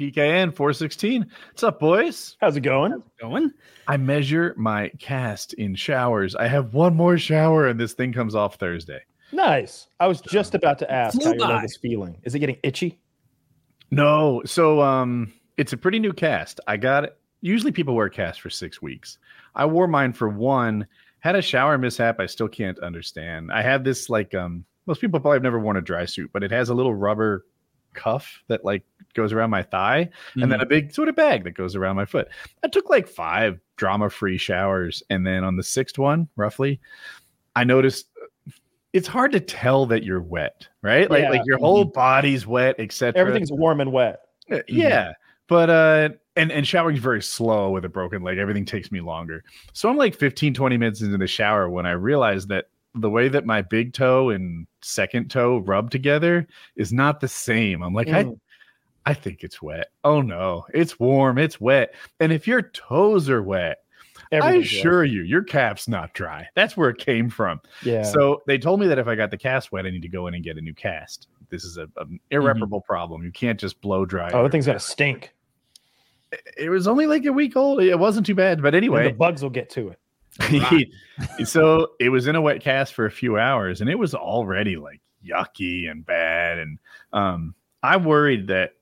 PKN 416. What's up, boys? How's it going? How's it Going? I measure my cast in showers. I have one more shower, and this thing comes off Thursday. Nice. I was just about to ask Flew how your leg is feeling. Is it getting itchy? No, so um, it's a pretty new cast. I got it. Usually, people wear cast for six weeks. I wore mine for one. Had a shower mishap. I still can't understand. I have this like um, most people probably have never worn a dry suit, but it has a little rubber cuff that like goes around my thigh, and then a big sort of bag that goes around my foot. I took like five drama-free showers, and then on the sixth one, roughly, I noticed uh, it's hard to tell that you're wet, right? Like Yeah. like your whole body's wet, etc. Everything's warm and wet. Uh, Yeah, but uh, and and showering's very slow with a broken leg. Everything takes me longer. So I'm like 15, 20 minutes into the shower when I realize that the way that my big toe and second toe rub together is not the same. I'm like, Mm. I, I think it's wet. Oh no, it's warm, it's wet. And if your toes are wet, I Everything's wet. assure you, your calf's not dry. That's where it came from. Yeah. So they told me that if I got the cast wet, I need to go in and get a new cast. This is a, an irreparable problem. You can't just blow dry. oh, that thing's gonna stink. It was only like a week old. It wasn't too bad, but And anyway. the bugs will get to it. so it was in a wet cast for a few hours, and it was already like yucky and bad. And um, I worried that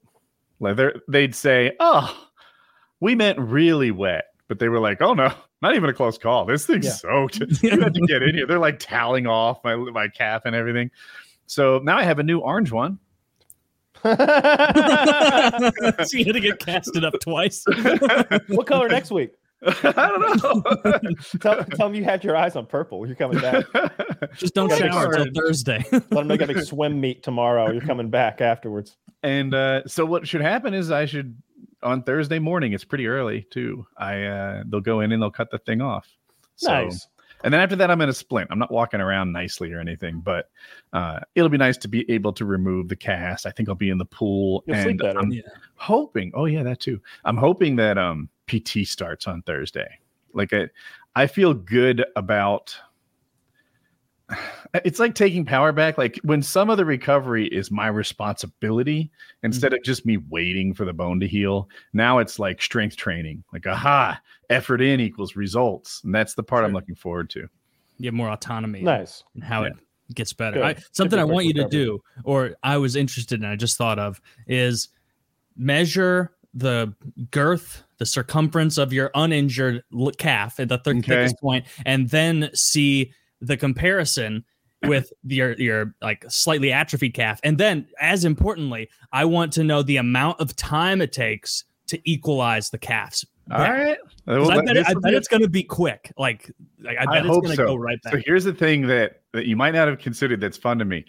like they're- they'd say, "Oh, we meant really wet," but they were like, "Oh no, not even a close call. This thing's Yeah. soaked. you had to get in here." They're like toweling off my my calf and everything. So now I have a new orange one. so you had to get casted up twice. what color next week? I don't know. Tell, tell them you had your eyes on purple. You're coming back. Just don't Gotta be shower until smart. Thursday. Let them know you got a big swim meet tomorrow. You're coming back afterwards. And uh, so what should happen is I should on Thursday morning. It's pretty early too. I uh, they'll go in and they'll cut the thing off. So, nice. And then after that, I'm in a splint. I'm not walking around nicely or anything, but uh, it'll be nice to be able to remove the cast. I think I'll be in the pool You'll and sleep better. I'm Yeah. hoping. Oh yeah, that too. I'm hoping that um PT starts on Thursday. Like I, I feel good about. It's like taking power back. Like when some of the recovery is my responsibility instead of just me waiting for the bone to heal. Now it's like strength training. Like aha, effort in equals results, and that's the part I'm looking forward to. You have more autonomy Nice. and how Yeah. it gets better. I, something I quick want you to do, or I was interested in, I just thought of, is measure the girth, the circumference of your uninjured calf at the thir- Okay. thickest point, and then see the comparison with your your like slightly atrophied calf. And then, as importantly, I want to know the amount of time it takes to equalize the calves. All right. Well, I bet, it, I bet be- it's going to be quick. Like, like I I it's hope going to so. go right back. So here's the thing that that you might not have considered that's fun to me.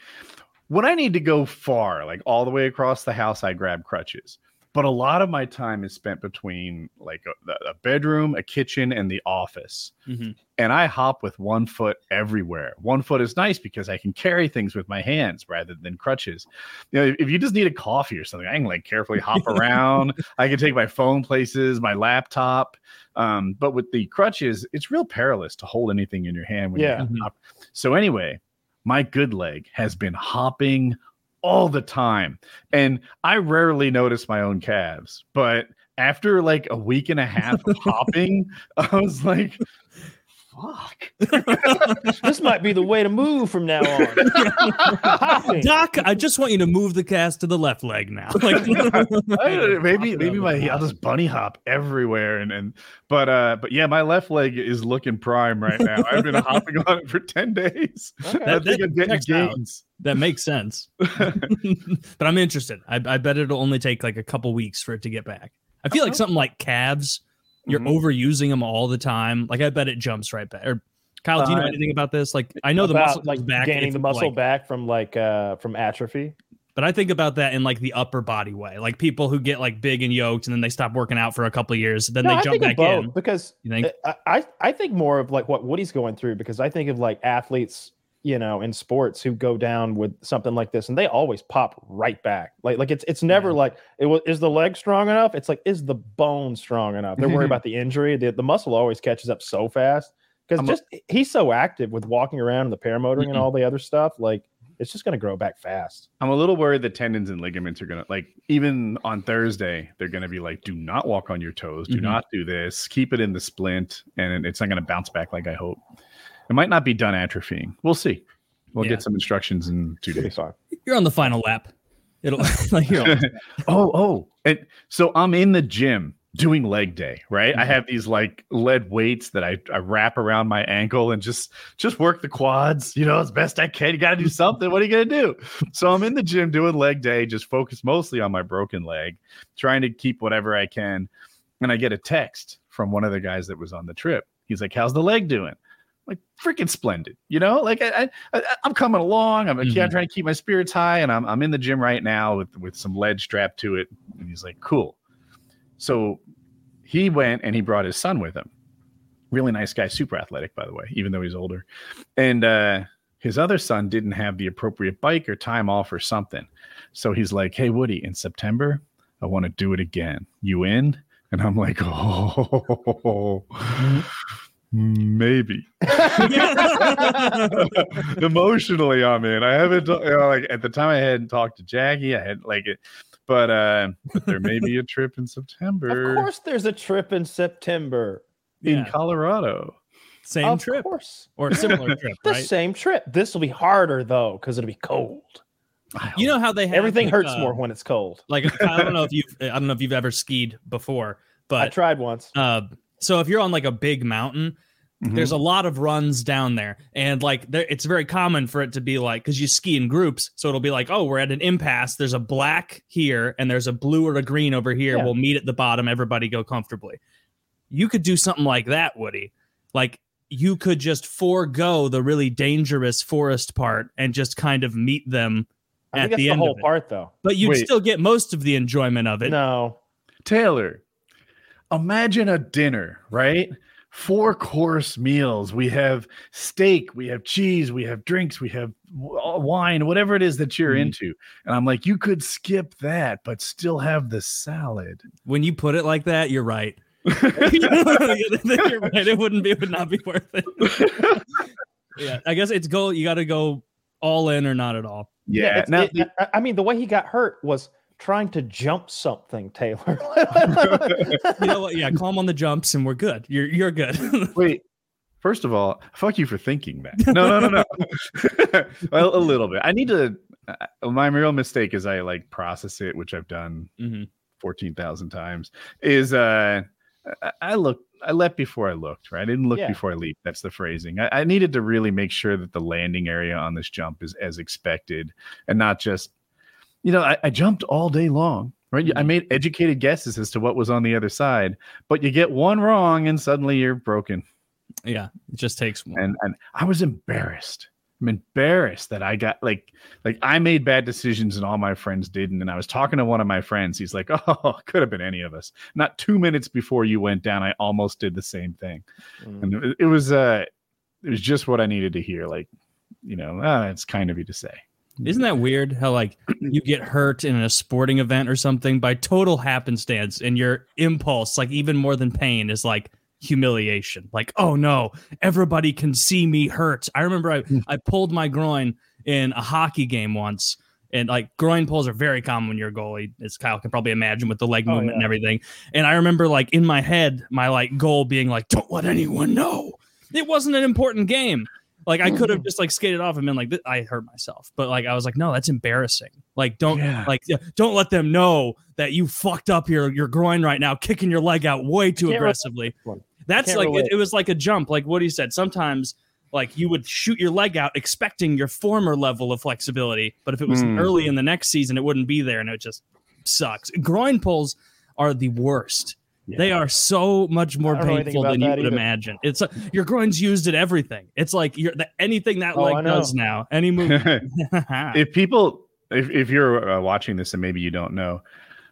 When I need to go far, like all the way across the house, I grab crutches. But a lot of my time is spent between like a, a bedroom, a kitchen, and the office. Mhm. And I hop with one foot everywhere. One foot is nice because I can carry things with my hands rather than crutches. You know, if you just need a coffee or something, I can like carefully hop around. I can take my phone places, my laptop. Um, but with the crutches, it's real perilous to hold anything in your hand when Yeah. you hop. So anyway, my good leg has been hopping all the time. And I rarely notice my own calves, but after like a week and a half of hopping, I was like, fuck. This might be the way to move from now on. Doc, I just want you to move the cast to the left leg now. Like, I don't know, maybe maybe my I'll just bunny hop everywhere and and but uh but yeah my left leg is looking prime right now I've been hopping on it for 10 days Okay. I That- think that I'm getting checks out. gains that makes sense. but I'm interested. I, I bet it'll only take like a couple weeks for it to get back. I feel like something like calves, you're Mhm. overusing them all the time. Like I bet it jumps right back. Or Kyle, do you know Uh, anything about this? Like I know the muscle like back, gaining the muscle like- back from like uh from atrophy. but I think about that in like the upper body way. Like people who get like big and yoked and then they stop working out for a couple of years, then No, they I jump back in. because You think? I I think more of like what Woody's going through because I think of like athletes, you know, in sports who go down with something like this and they always pop right back. Like like it's it's never Yeah. like it was is the leg strong enough? It's like is the bone strong enough? They're worried about the injury. The, the muscle always catches up so fast because I'm a- just he's so active with walking around and the paramotoring and Mhm. all the other stuff. Like it's just going to grow back fast. I'm a little worried that tendons and ligaments are gonna like even on Thursday they're gonna be like, do not walk on your toes, do Mhm. not do this, keep it in the splint, and it's not gonna bounce back like I hope. It might not be done atrophying. We'll see. We'll Yeah. get some instructions in two days. You're on the final lap. It'll like you're on- oh, oh, and so I'm in the gym doing leg day, right? I Mhm. have these like lead weights that I, I wrap around my ankle and just just work the quads, you know, as best I can. You got to do something. What are you gonna do? So I'm in the gym doing leg day, just focused mostly on my broken leg, trying to keep whatever I can. And I get a text from one of the guys that was on the trip. He's like, "How's the leg doing?" I'm like freaking splendid, you know. Like I, I, I'm coming along. I'm, I'm Mhm. trying to keep my spirits high, and I'm I'm in the gym right now with with some lead strapped to it. And he's like, "Cool." So he went and he brought his son with him. Really nice guy, super athletic, by the way, even though he's older. And uh, his other son didn't have the appropriate bike or time off or something. So he's like, Hey, Woody, in September, I want to do it again. You in? And I'm like, Oh, maybe. Emotionally, I'm in. I haven't, you know, like, at the time I hadn't talked to Jackie. I had, like, it, but uh, there may be a trip in September Of course, there's a trip in September. in Yeah. Colorado. same of trip course, or similar trip, the right? same trip. This will be harder though because it'll be cold. You know how they have Everything like, hurts uh, more when it's cold. Like I don't know if you've I don't know if you've ever skied before, but I tried once. uh, so if you're on like a big mountain, Mhm. there's a lot of runs down there, and like there, it's very common for it to be like because you ski in groups, so it'll be like, oh, we're at an impasse. There's a black here, and there's a blue or a green over here. Yeah. We'll meet at the bottom. Everybody go comfortably. You could do something like that, Woody. Like you could just forego the really dangerous forest part and just kind of meet them I at think that's the the end whole of it. part though. but you'd Wait. still get most of the enjoyment of it. No, Taylor, imagine a dinner, right? Four course meals. We have steak, we have cheese, we have drinks, we have uh, wine, whatever it is that you're Mhm. into. And I'm like, you could skip that, but still have the salad. When you put it like that, you're right. you're right. It wouldn't be. It would not be worth it. yeah, I guess it's go. You got to go all in or not at all. Yeah. it's- now, it- the- I- I mean, the way he got hurt was trying to jump something, Taylor. You know what? Yeah, calm on the jumps, and we're good. You're you're good. wait. First of all, fuck you for thinking that. No, no, no, no. well, a little bit. I need to. Uh, my real mistake is I like process it, which I've done Mhm. 14,000 times is uh I- I looked I leapt before I looked, right? I didn't look Yeah. before I leaped. That's the phrasing. I, I needed to really make sure that the landing area on this jump is as expected and not just, you know, I, I jumped all day long, right? I Mhm. made educated guesses as to what was on the other side, but you get one wrong and suddenly you're broken. Yeah, it just takes one. And and I was embarrassed. I'm embarrassed that I got like like I made bad decisions and all my friends didn't. And I was talking to one of my friends. He's like, "Oh, could have been any of us." Not two minutes before you went down, I almost did the same thing, Mm. and it, it was uh, it was just what I needed to hear. Like, you know, ah, it's kind of you to say. Isn't that weird? How like you get hurt in a sporting event or something by total happenstance, and your impulse, like even more than pain, is like humiliation. Like, oh no, everybody can see me hurt. I remember I, I pulled my groin in a hockey game once. And like groin pulls are very common when you're a goalie, as Kyle can probably imagine with the leg Oh, movement and everything. And I remember like in my head, my like goal being like, don't let anyone know. It wasn't an important game. Like I could have just like skated off and been like, I hurt myself. But like I was like, no, that's embarrassing. Like don't Yeah. like don't let them know that you fucked up your your groin right now, kicking your leg out way too Can't relate. aggressively. That's like it, it was like a jump. Like what he said. Sometimes like you would shoot your leg out expecting your former level of flexibility, but if it was Mm. early in the next season, it wouldn't be there, and it just sucks. Groin pulls are the worst. They are so much more I don't know anything painful than you would either. imagine. It's your groin's used at everything. It's like you're the, anything that Oh, leg does now. Any move. if people if, if you're uh, watching this and maybe you don't know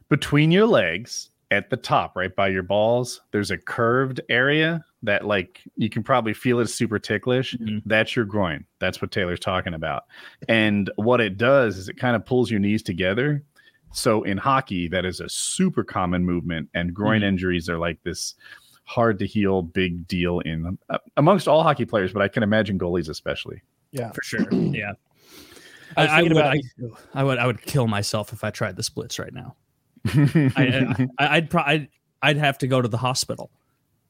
between your legs at the top right by your balls there's a curved area that like you can probably feel it's super ticklish Mhm. that's your groin that's what taylor's talking about and what it does is it kind of pulls your knees together so in hockey that is a super common movement and groin Mhm. injuries are like this hard to heal big deal in uh, amongst all hockey players but i can imagine goalies especially yeah. for sure. Yeah. I I, I would, about I, I would, I would kill myself if I tried the splits right now. I, I, I'd probably, I'd, I'd have to go to the hospital.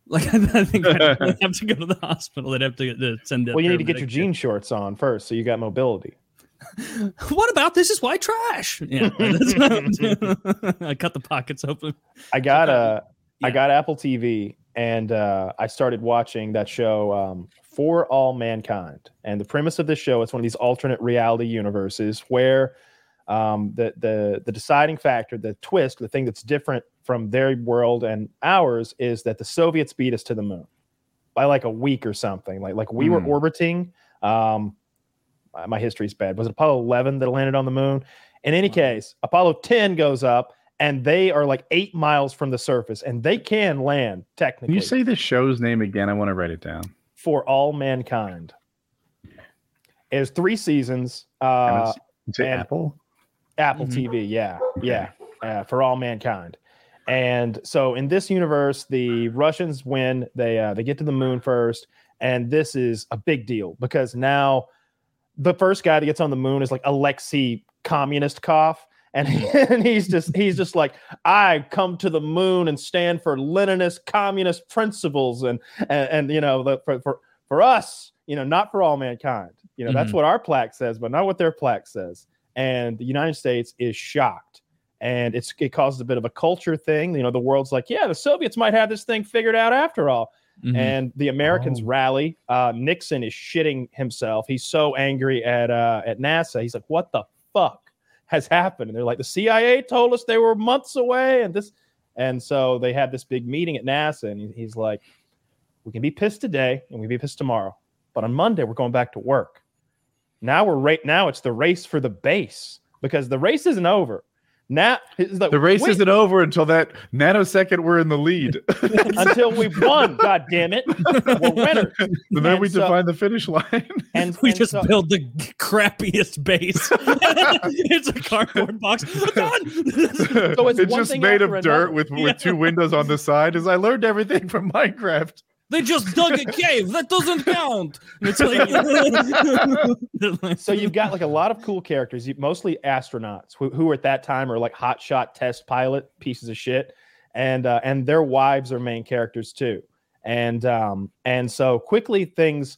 Like I think I'd have to go to the hospital. They'd have to, to send. a well, you need to get your jean shorts on first, so you got mobility. What about this? Is white trash? Yeah, I cut the pockets open. I got uh, I got Apple TV, and uh, I started watching that show um, For All Mankind. And the premise of this show is one of these alternate reality universes where um, the the the deciding factor, the twist, the thing that's different from their world and ours is that the Soviets beat us to the moon by like a week or something. Like like we were Hmm. orbiting. Um, my- my history's bad. Was it Apollo 11 that landed on the moon? In any Wow. case, Apollo 10 goes up and they are like eight miles from the surface and they can land technically. Can you say the show's name again? I want to write it down. for all mankind. It's three seasons. Uh, is it Apple? Apple Mhm. TV, yeah, yeah, uh, for all mankind. And so in this universe, the Russians win. They uh, they get to the moon first, and this is a big deal because now the first guy that gets on the moon is like Alexei Communist Cough. And, and he's just he's just like I come to the moon and stand for Leninist communist principles and and, and you know the, for, for for us you know not for all mankind you know that's Mhm. what our plaque says but not what their plaque says and the United States is shocked. And it's it causes a bit of a culture thing. You know, the world's like, yeah, the Soviets might have this thing figured out after all. Mhm. And the Americans Oh. rally. Uh, Nixon is shitting himself. He's so angry at uh, at NASA. He's like, what the fuck has happened? And they're like, the CIA told us they were months away, and this. And so they have this big meeting at NASA, and he's like, we can be pissed today, and we can be pissed tomorrow, but on Monday we're going back to work. Now we're right now it's the race for the base because the race isn't over. Now it's like, The race wait, isn't over until that nanosecond we're in the lead. until we've won. God damn it, we're winners. and then And we so- define the finish line. And we and just so- build the crappiest base. it's a cardboard box. Done. So it's it's one just thing made of after dirt another. with, Yeah. with two windows on the side. As I learned everything from Minecraft. They just dug a cave. That doesn't count. It's like so you've got like a lot of cool characters, you, mostly astronauts who, who at that time are like hotshot test pilot pieces of shit, and uh, and their wives are main characters too, and um and so quickly things,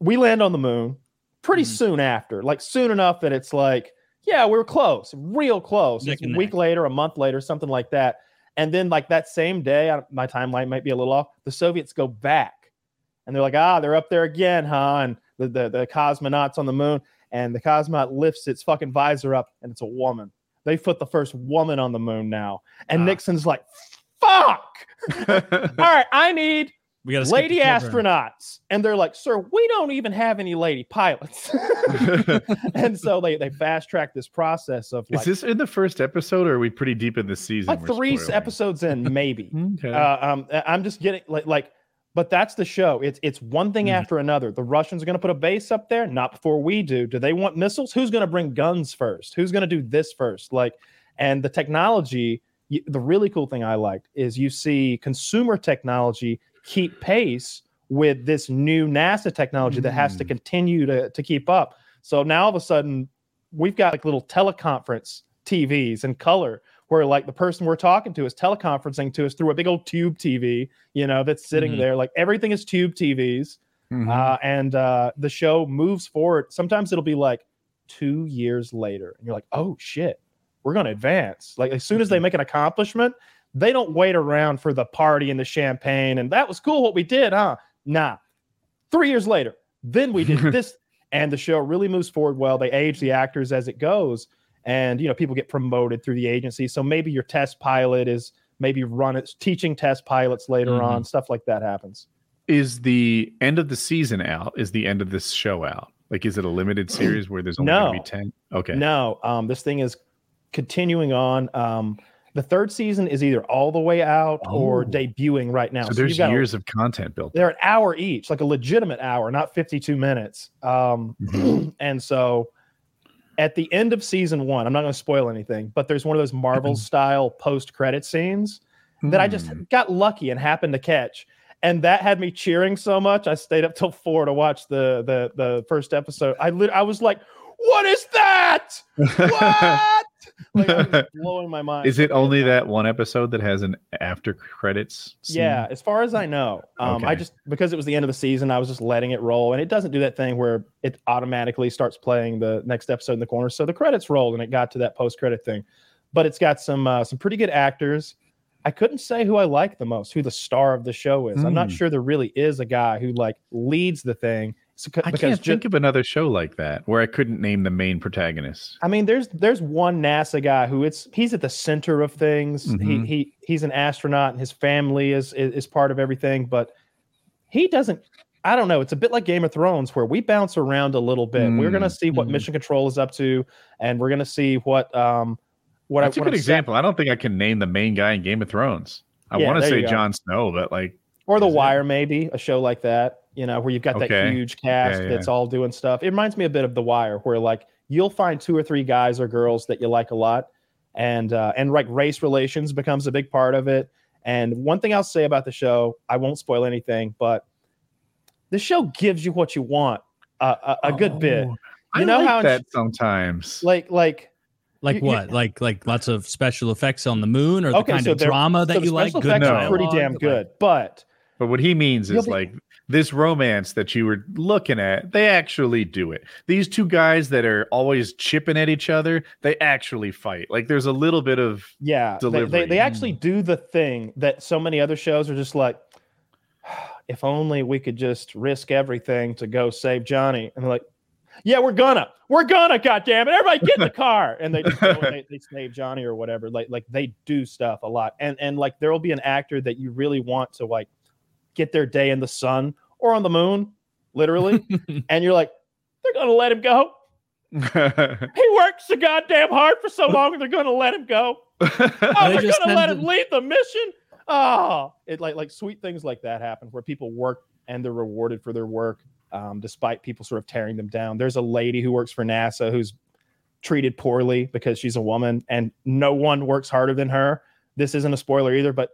we land on the moon pretty Mhm. soon after, like soon enough that it's like yeah we were close, real close. It's a week neck. later, a month later, something like that, and then like that same day, I- my timeline might be a little off. The Soviets go back, and they're like ah they're up there again, huh? And the, the, the cosmonauts on the moon, and the cosmonaut lifts its fucking visor up, and it's a woman. They put the first woman on the moon now, and Ah. Nixon's like, "Fuck! All right, I need we got lady astronauts," and they're like, "Sir, we don't even have any lady pilots." and so they they fast track this process of Is this in the first episode, or are we pretty deep in the season? like three spoiling? episodes in, maybe. Okay. Uh, um, I'm just getting like like, but that's the show. It's it's one thing Mhm. after another. The Russians are going to put a base up there, not before we do. Do they want missiles? Who's going to bring guns first? Who's going to do this first? Like, and the technology. The really cool thing I liked is you see consumer technology keep pace with this new NASA technology that has to Mm. continue to to keep up. So now all of a sudden, we've got like little teleconference TVs in color where like the person we're talking to is teleconferencing to us through a big old tube TV, you know, that's sitting Mhm. there. Like everything is tube TVs. Mhm. Uh, and uh, the show moves forward. Sometimes it'll be like two years later, and you're like, oh shit, we're going to advance. Like as soon as they make an accomplishment, they don't wait around for the party and the champagne. And that was cool what we did, huh? Nah. Three years later, then we did this. And the show really moves forward well. They age the actors as it goes. And, you know, people get promoted through the agency. So maybe your test pilot is maybe run it, teaching test pilots later Mhm. on. Stuff like that happens. is the end of the season out? Is the end of this show out? Like, is it a limited series where there's only going No. to be ten? Okay. No, um, this thing is continuing on. Um, the third season is either all the way out or Oh. debuting right now. so you've there's got a- years of content built. they're an hour each, like a legitimate hour, not 52 minutes. Um, Mhm. and so at the end of season one, I'm not going to spoil anything, but there's one of those Marvel style post credit scenes that I just Hmm. got lucky and happened to catch. And that had me cheering so much. I stayed up till four to watch the the the first episode. I lit- I was like, what is that? What? like, blowing my mind. Is it only that one episode that has an after credits? Scene? Yeah, as far as I know, um, I just because it was the end of the season, I was just letting it roll, and it doesn't do that thing where it automatically starts playing the next episode in the corner. So the credits rolled, and it got to that post credit thing. But it's got some uh, some pretty good actors. I couldn't say who I like the most, who the star of the show is. I'm not Hmm. sure there really is a guy who like leads the thing. So, I can't ju- think of another show like that where I couldn't name the main protagonist. I mean, there's there's one NASA guy who it's he's at the center of things. Mhm. He he he's an astronaut and his family is, is is part of everything, but he doesn't. I don't know. It's a bit like Game of Thrones where we bounce around a little bit. We're gonna see what Mm. Mission Control is up to, and we're gonna see what um what That's I a what good I'm example. I don't think I can name the main guy in Game of Thrones. I Yeah, want to say. Jon Snow, but like, or The it? Wire, maybe a show like that. You know, where you've got that huge cast Yeah, that's all doing stuff. It reminds me a bit of The Wire, where like you'll find two or three guys or girls that you like a lot, and uh, and like race relations becomes a big part of it. And one thing I'll say about the show, I won't spoil anything, but the show gives you what you want uh, a, a good bit. Oh, I know like how in that sh- sometimes. Like like Like You- you- what? Like like lots of special effects on the moon, or the Okay, kind so of drama that so the you like? special Good effects are No. pretty damn good, but But what he means is be- like this romance that you were looking at, they actually do it. These two guys that are always chipping at each other, they actually fight. Like there's a little bit of Yeah, they, they, they actually do the thing that so many other shows are just like, if only we could just risk everything to go save Johnny. And they're like, yeah, we're gonna, we're gonna, goddamn it, everybody get in the car, and they just go and they, they save Johnny or whatever. Like like they do stuff a lot, and and like there will be an actor that you really want to like get their day in the sun or on the moon, literally, and you're like, they're gonna let him go. He works so goddamn hard for so long, they're gonna let him go. Oh, They they're gonna let him leave the mission. Oh, it like like sweet things like that happen where people work and they're rewarded for their work, um, despite people sort of tearing them down. There's a lady who works for NASA who's treated poorly because she's a woman, and no one works harder than her. This isn't a spoiler either, but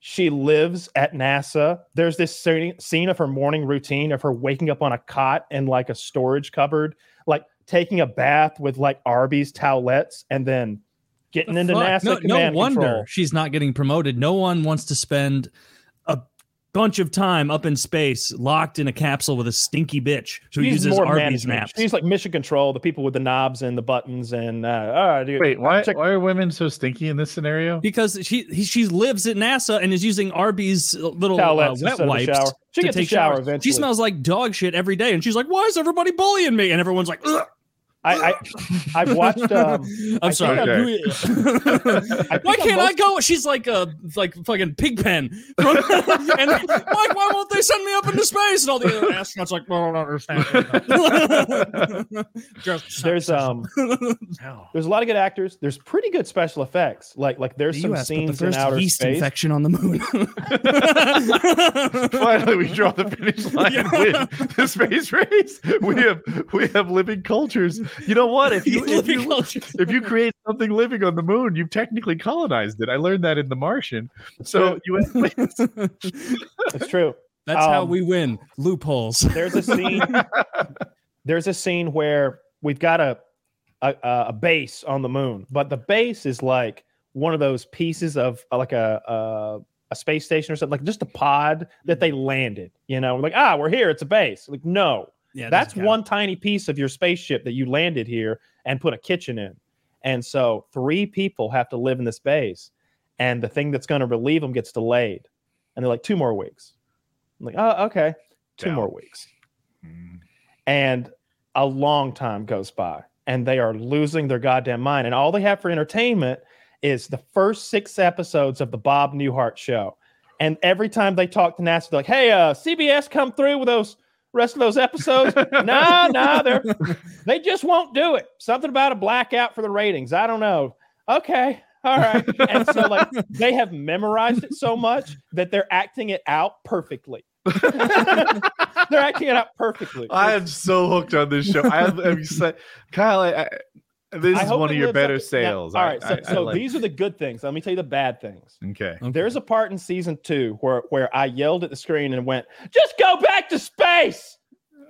she lives at NASA. There's this scene of her morning routine of her waking up on a cot in like a storage cupboard, like taking a bath with like Arby's towelettes, and then getting The into fuck? NASA no, command no wonder control. she's not getting promoted. No one wants to spend bunch of time up in space, locked in a capsule with a stinky bitch who She's uses more Arby's maps. She's like mission control, the people with the knobs and the buttons, and uh, oh, dude, Wait, why check- why are women so stinky in this scenario? because she he, she lives at NASA and is using Arby's little uh, wet instead of a wipes. She to gets a take shower showers. eventually. She smells like dog shit every day, and she's like, "Why is everybody bullying me?" And everyone's like, Ugh. I, I I've watched. Um, "I'm I sorry." think I why can't I'm I go? She's like a like fucking pig pen. and why, why won't they send me up into space? And all the other astronauts like, "Well, I don't understand." Just there's um there's a lot of good actors. There's pretty good special effects. Like like there's The some US put the scenes in first outer yeast space. infection on the moon. Finally, we draw the finish line and win the space race. We have we have living cultures. You know what? If you if you culture. if you create something living on the moon, you've technically colonized it. I learned that in The Martian. So you It's true. That's how Um, we win loopholes. There's a scene. there's a scene where we've got a, a a base on the moon, but the base is like one of those pieces of like a a, a space station or something, like just a pod that they landed. You know, like ah, we're here. It's a base. Like no, Yeah, that's one tiny piece of your spaceship that you landed here and put a kitchen in. And so three people have to live in this base, and the thing that's going to relieve them gets delayed, and they're like two more weeks. I'm like, oh, okay, two more weeks. And a long time goes by and they are losing their goddamn mind. And all they have for entertainment is the first six episodes of the bob newhart show. And every time they talk to nasa they're like hey uh cbs come through with those rest of those episodes nah nah they're they just won't do it something about a blackout for the ratings i don't know okay all right and so like they have memorized it so much that they're acting it out perfectly they're acting it out perfectly I am so hooked on this show. I am I'm excited. Kyle, I, I, this I is one of your better up to- now, sales. all I- so, I- I so like- these are the good things. Let me tell you the bad things. okay. Okay. There's a part in season two where where I yelled at the screen and went, "Just go back to space."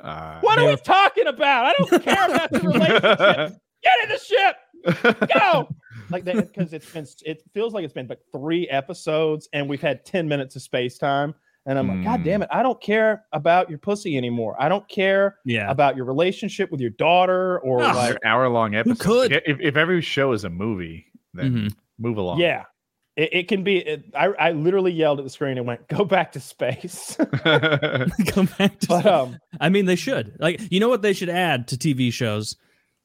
Uh, What are They we talking about? I don't care about the relationship. Get in the ship. Go. Like that because it's been it feels like it's been like three episodes and we've had 10 minutes of space time. And I'm like, God Mm. damn it, I don't care about your pussy anymore. I don't care Yeah. about your relationship with your daughter or Ugh. like hour long episode. could? If, if every show is a movie, then Mhm. move along. yeah. It, it can be. It, I, I literally yelled at the screen and went, "Go back to space." Come back to but um, I mean, they should. Like, you know what they should add to TV shows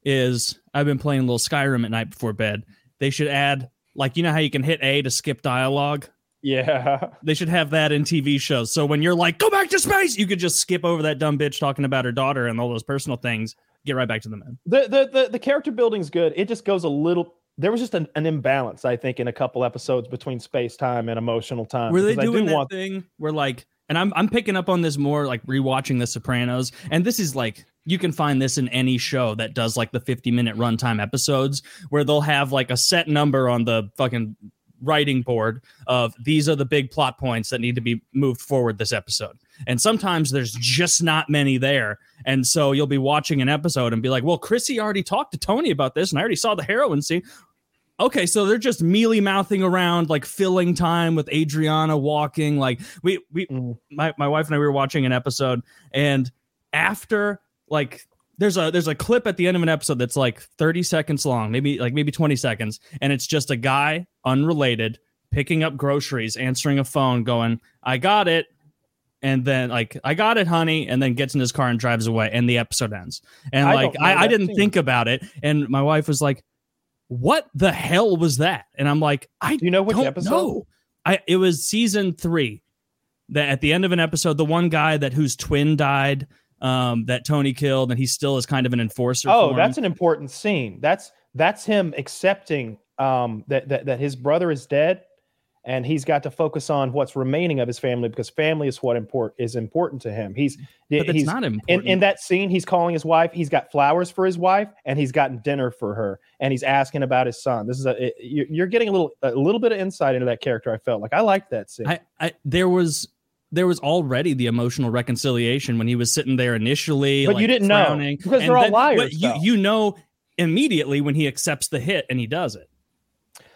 is I've been playing a little Skyrim at night before bed. They should add, like, you know how you can hit A to skip dialogue? yeah, They should have that in TV shows. So when you're like, go back to space, you could just skip over that dumb bitch talking about her daughter and all those personal things, get right back to the men. the the the, the character building's good. It just goes a little. There was just an, an imbalance, I think, in a couple episodes between space time and emotional time. Were they I do doing that want- thing where like and I'm I'm picking up on this more like rewatching The Sopranos, and this is like you can find this in any show that does like the 50 minute runtime episodes where they'll have like a set number on the fucking writing board of these are the big plot points that need to be moved forward this episode. And sometimes there's just not many there. And so you'll be watching an episode and be like, well, Chrissy already talked to Tony about this, and I already saw the heroin scene. Okay, so they're just mealy mouthing around, like filling time with Adriana walking. Like we we Mm. my, my wife and I we were watching an episode, and after like there's a there's a clip at the end of an episode that's like 30 seconds long, maybe like maybe 20 seconds, and it's just a guy unrelated picking up groceries, answering a phone, going, I got it. And then like I got it, honey, and then gets in his car and drives away, and the episode ends. And I like I, I didn't scene. think about it, and my wife was like, "What the hell was that?" And I'm like, "I Do you know which don't episode? know. I it was season three. That at the end of an episode, the one guy that whose twin died, um, that Tony killed, and he still is kind of an enforcer. Oh, that's an important scene. That's that's him accepting um, that, that that his brother is dead, and he's got to focus on what's remaining of his family because family is what import is important to him. He's he's not important. in, in that scene. He's calling his wife. He's got flowers for his wife, and he's gotten dinner for her, and he's asking about his son. This is a it- you- you're getting a little a little bit of insight into that character. I felt like I liked that scene. I, I there was there was already the emotional reconciliation when he was sitting there initially, But you didn't know, because and they're all then- liars, but you you know immediately when he accepts the hit and he does it.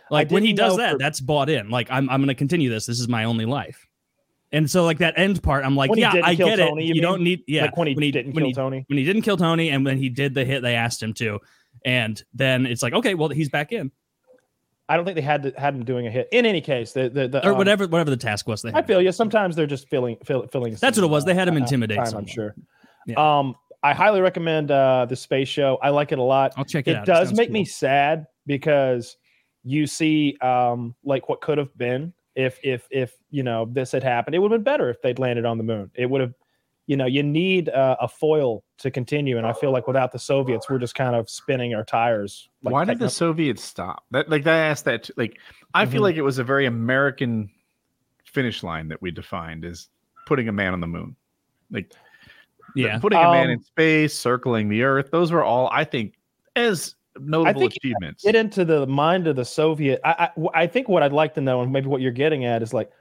Like when he does that, for- that's bought in. Like I'm I'm going to continue this. This is my only life. And so like that end part, I'm like, yeah, I get Tony, it. you You, don't need yeah. like when he, didn't when kill he, Tony. when he didn't kill Tony and when he did the hit they asked him to. And then it's like, okay, well he's back in. I don't think they had to, had him doing a hit. In any case, the the, the Or um, whatever whatever the task was they I feel you. Sometimes they're just filling fill, filling. That's some, what it was. They had him uh, intimidate time, I'm sure. Yeah. Um, I highly recommend uh the space show. I like it a lot. I'll check it, It out. does sounds make cool. me sad because you see um like what could have been if if if you know this had happened. It would have been better if they'd landed on the moon. It would have. You know, you need uh, a foil to continue, and I feel like without the Soviets, we're just kind of spinning our tires. Like Why did the techno- Soviets stop? That like I asked that. t- Like I feel Mhm. like it was a very American finish line that we defined as putting a man on the moon. Like Yeah. putting a man Um, in space, circling the Earth. Those were all I think as notable achievements. get into the mind of the Soviet. I, I I think what I'd like to know, and maybe what you're getting at, is like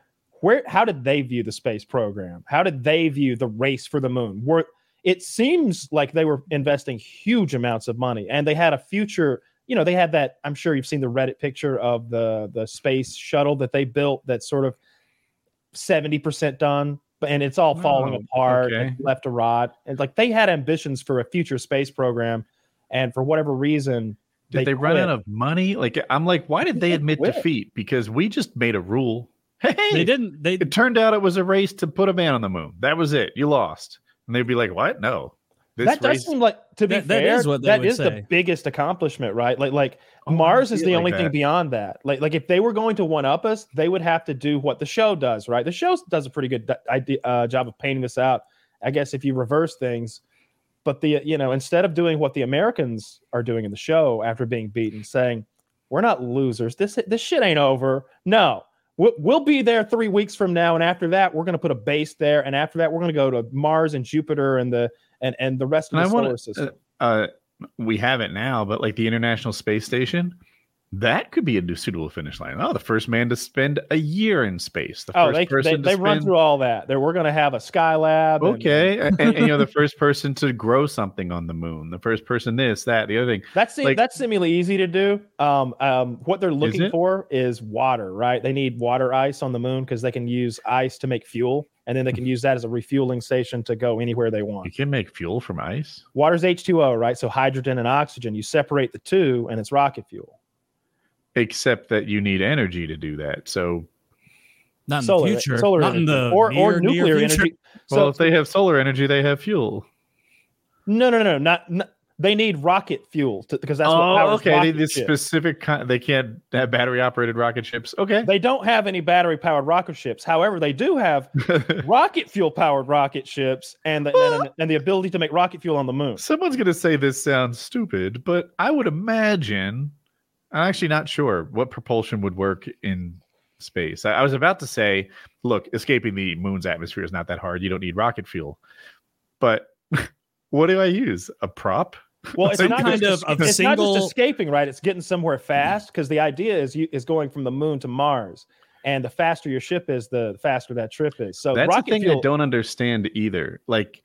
where how did they view the space program? How did they view the race for the moon? Were it seems like they were investing huge amounts of money, and they had a future. You know, they had that. I'm sure you've seen the Reddit picture of the the space shuttle that they built. That's sort of seventy percent done, but and it's all falling Oh, apart okay. and left to rot. And like they had ambitions for a future space program, and for whatever reason, did they, run out of money? Like I'm like, why did they They admit quit. defeat? Because we just made a rule. Hey, They didn't they it turned out it was a race to put a man on the moon. That was it. You lost. And they'd be like, What? No. This that does seem like to be That- that fair. is what they that would is say. the biggest accomplishment, right? Like like Oh, Mars is it the like only thing beyond that. Like like if they were going to one up us, they would have to do what the show does, right? The show does a pretty good idea, uh, job of painting this out. I guess if you reverse things, but the you know instead of doing what the Americans are doing in the show after being beaten, saying we're not losers. This this shit ain't over. No. We'll, we'll be there three weeks from now, and after that, we're going to put a base there, and after that, we're going to go to Mars and Jupiter and the and and the rest of And the I solar wanna- system. uh, we have it now, but like the International Space Station, That could be a new suitable finish line. Oh, the first man to spend a year in space. The Oh, first they they, person they to run spend- through all that. There, we're going to have a Skylab. and- Okay, and, and, you know the first person to grow something on the moon. The first person this, that, the other thing. That's Like- that's seemingly easy to do. Um, um, what they're looking it? for is water, right? They need water ice on the moon because they can use ice to make fuel, and then they can use that as a refueling station to go anywhere they want. You can make fuel from ice. Water's H two O, right? So hydrogen and oxygen. You separate the two, and it's rocket fuel. Except that you need energy to do that. So, Not in solar, the future. solar not in the or near, or nuclear future. energy. well, So if they have solar energy, they have fuel. no, no, no, no, not, not they need rocket fuel to, because that's what oh, powers okay. They, rocket this ships. specific kind. They can't have battery operated rocket ships. Okay. They don't have any battery powered rocket ships. However, they do have rocket fuel powered rocket ships and the, and, and the ability to make rocket fuel on the moon. Someone's going to say this sounds stupid, but I would imagine. I'm actually not sure what propulsion would work in space. I, I was about to say, look, escaping the moon's atmosphere is not that hard. You don't need rocket fuel. But what do I use? A prop? Well, it's not kind just, of- of it's not just escaping, right? It's getting somewhere mm-hmm. fast because the idea is you is going from the moon to Mars, and the faster your ship is, the faster that trip is. So That's the thing fuel. I don't understand either. Like,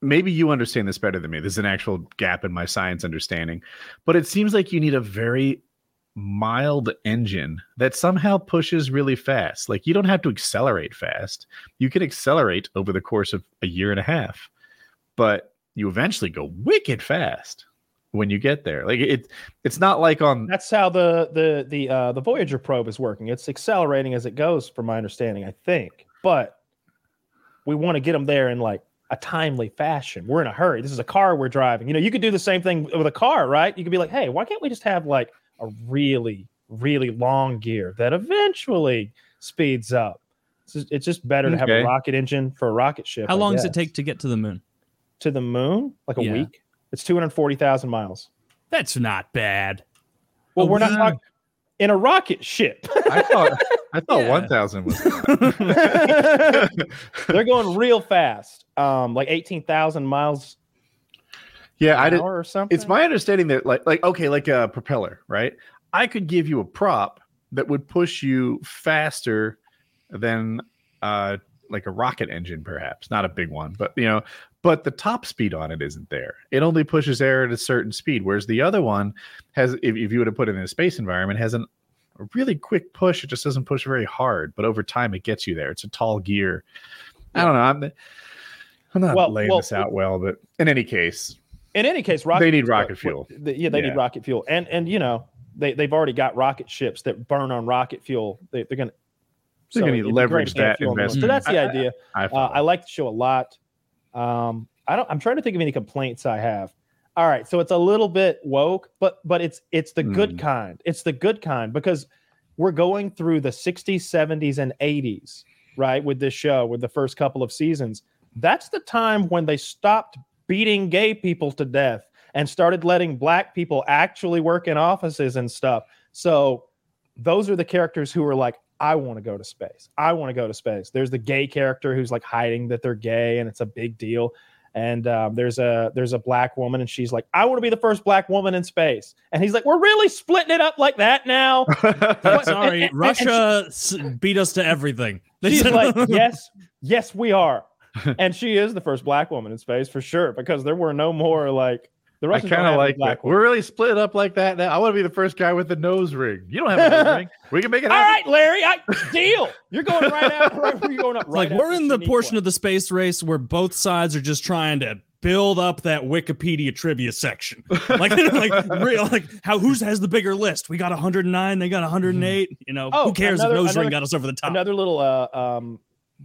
maybe you understand this better than me. There's an actual gap in my science understanding, but it seems like you need a very mild engine that somehow pushes really fast. Like, you don't have to accelerate fast. You can accelerate over the course of a year and a half, but you eventually go wicked fast when you get there. Like it, it's not like on That's how the the the uh, the Voyager probe is working. It's accelerating as it goes, from my understanding, I think. But we want to get them there in like a timely fashion. We're in a hurry. This is a car we're driving. You know, you could do the same thing with a car, right? You could be like, hey, why can't we just have like a really really long gear that eventually speeds up? It's just, it's just better to have a rocket engine for a rocket ship. How I long does it take to get to the moon? to the moon? Like a Yeah. week? It's two hundred forty thousand miles. That's not bad. Well, A we're not talking in a rocket ship. I thought I thought Yeah. one thousand was They're going real fast, um, like eighteen thousand miles yeah. I an did. hour or something. It's my understanding that like like okay, like a propeller, right? I could give you a prop that would push you faster than uh like a rocket engine, perhaps. Not a big one, but you know, but the top speed on it isn't there. It only pushes air at a certain speed, whereas the other one has if, if you were to put it in a space environment, has an a really quick push. It just doesn't push very hard, but over time it gets you there. It's a tall gear. I don't know. I'm I'm not Well- laying well, this out well, but in any case, in any case, rocket They need fuel- rocket fuel. the- yeah, they Yeah. need rocket fuel, and and you know they they've already got rocket ships that burn on rocket fuel. They, they're gonna They're gonna leverage great to have that fuel the. So that's the I- I- idea. I, Uh. I like the show a lot. Um, I don't. I'm trying to think of any complaints I have. All right, so it's a little bit woke, but but it's it's the good Mm. kind. It's the good kind because we're going through the 60s, 70s, and 80s, right? With this show, with the first couple of seasons, that's the time when they stopped beating gay people to death and started letting black people actually work in offices and stuff. So those are the characters who are like, I want to go to space. I want to go to space. There's the gay character who's like hiding that they're gay and it's a big deal. And um, there's a there's a black woman and she's like, I want to be the first black woman in space. And he's like, We're really splitting it up like that now. Sorry, and- and- Russia s beat us to everything. She's like, Yes, yes, we are. And she is the first black woman in space for sure because there were no more like the I Russians. don't kind of like black that. We're really split up like that now. I want to be the first guy with the nose ring. You don't have a nose ring. We can make it All happen. right, Larry, I deal. You're going right out. Right, you're going up right like we're in the Shaniqua. portion of the space race where both sides are just trying to build up that Wikipedia trivia section. Like, like real, like how who's has the bigger list? We got 109, they got 108. You know, Oh, who cares another- if nose ring got us over the top? another little uh, um,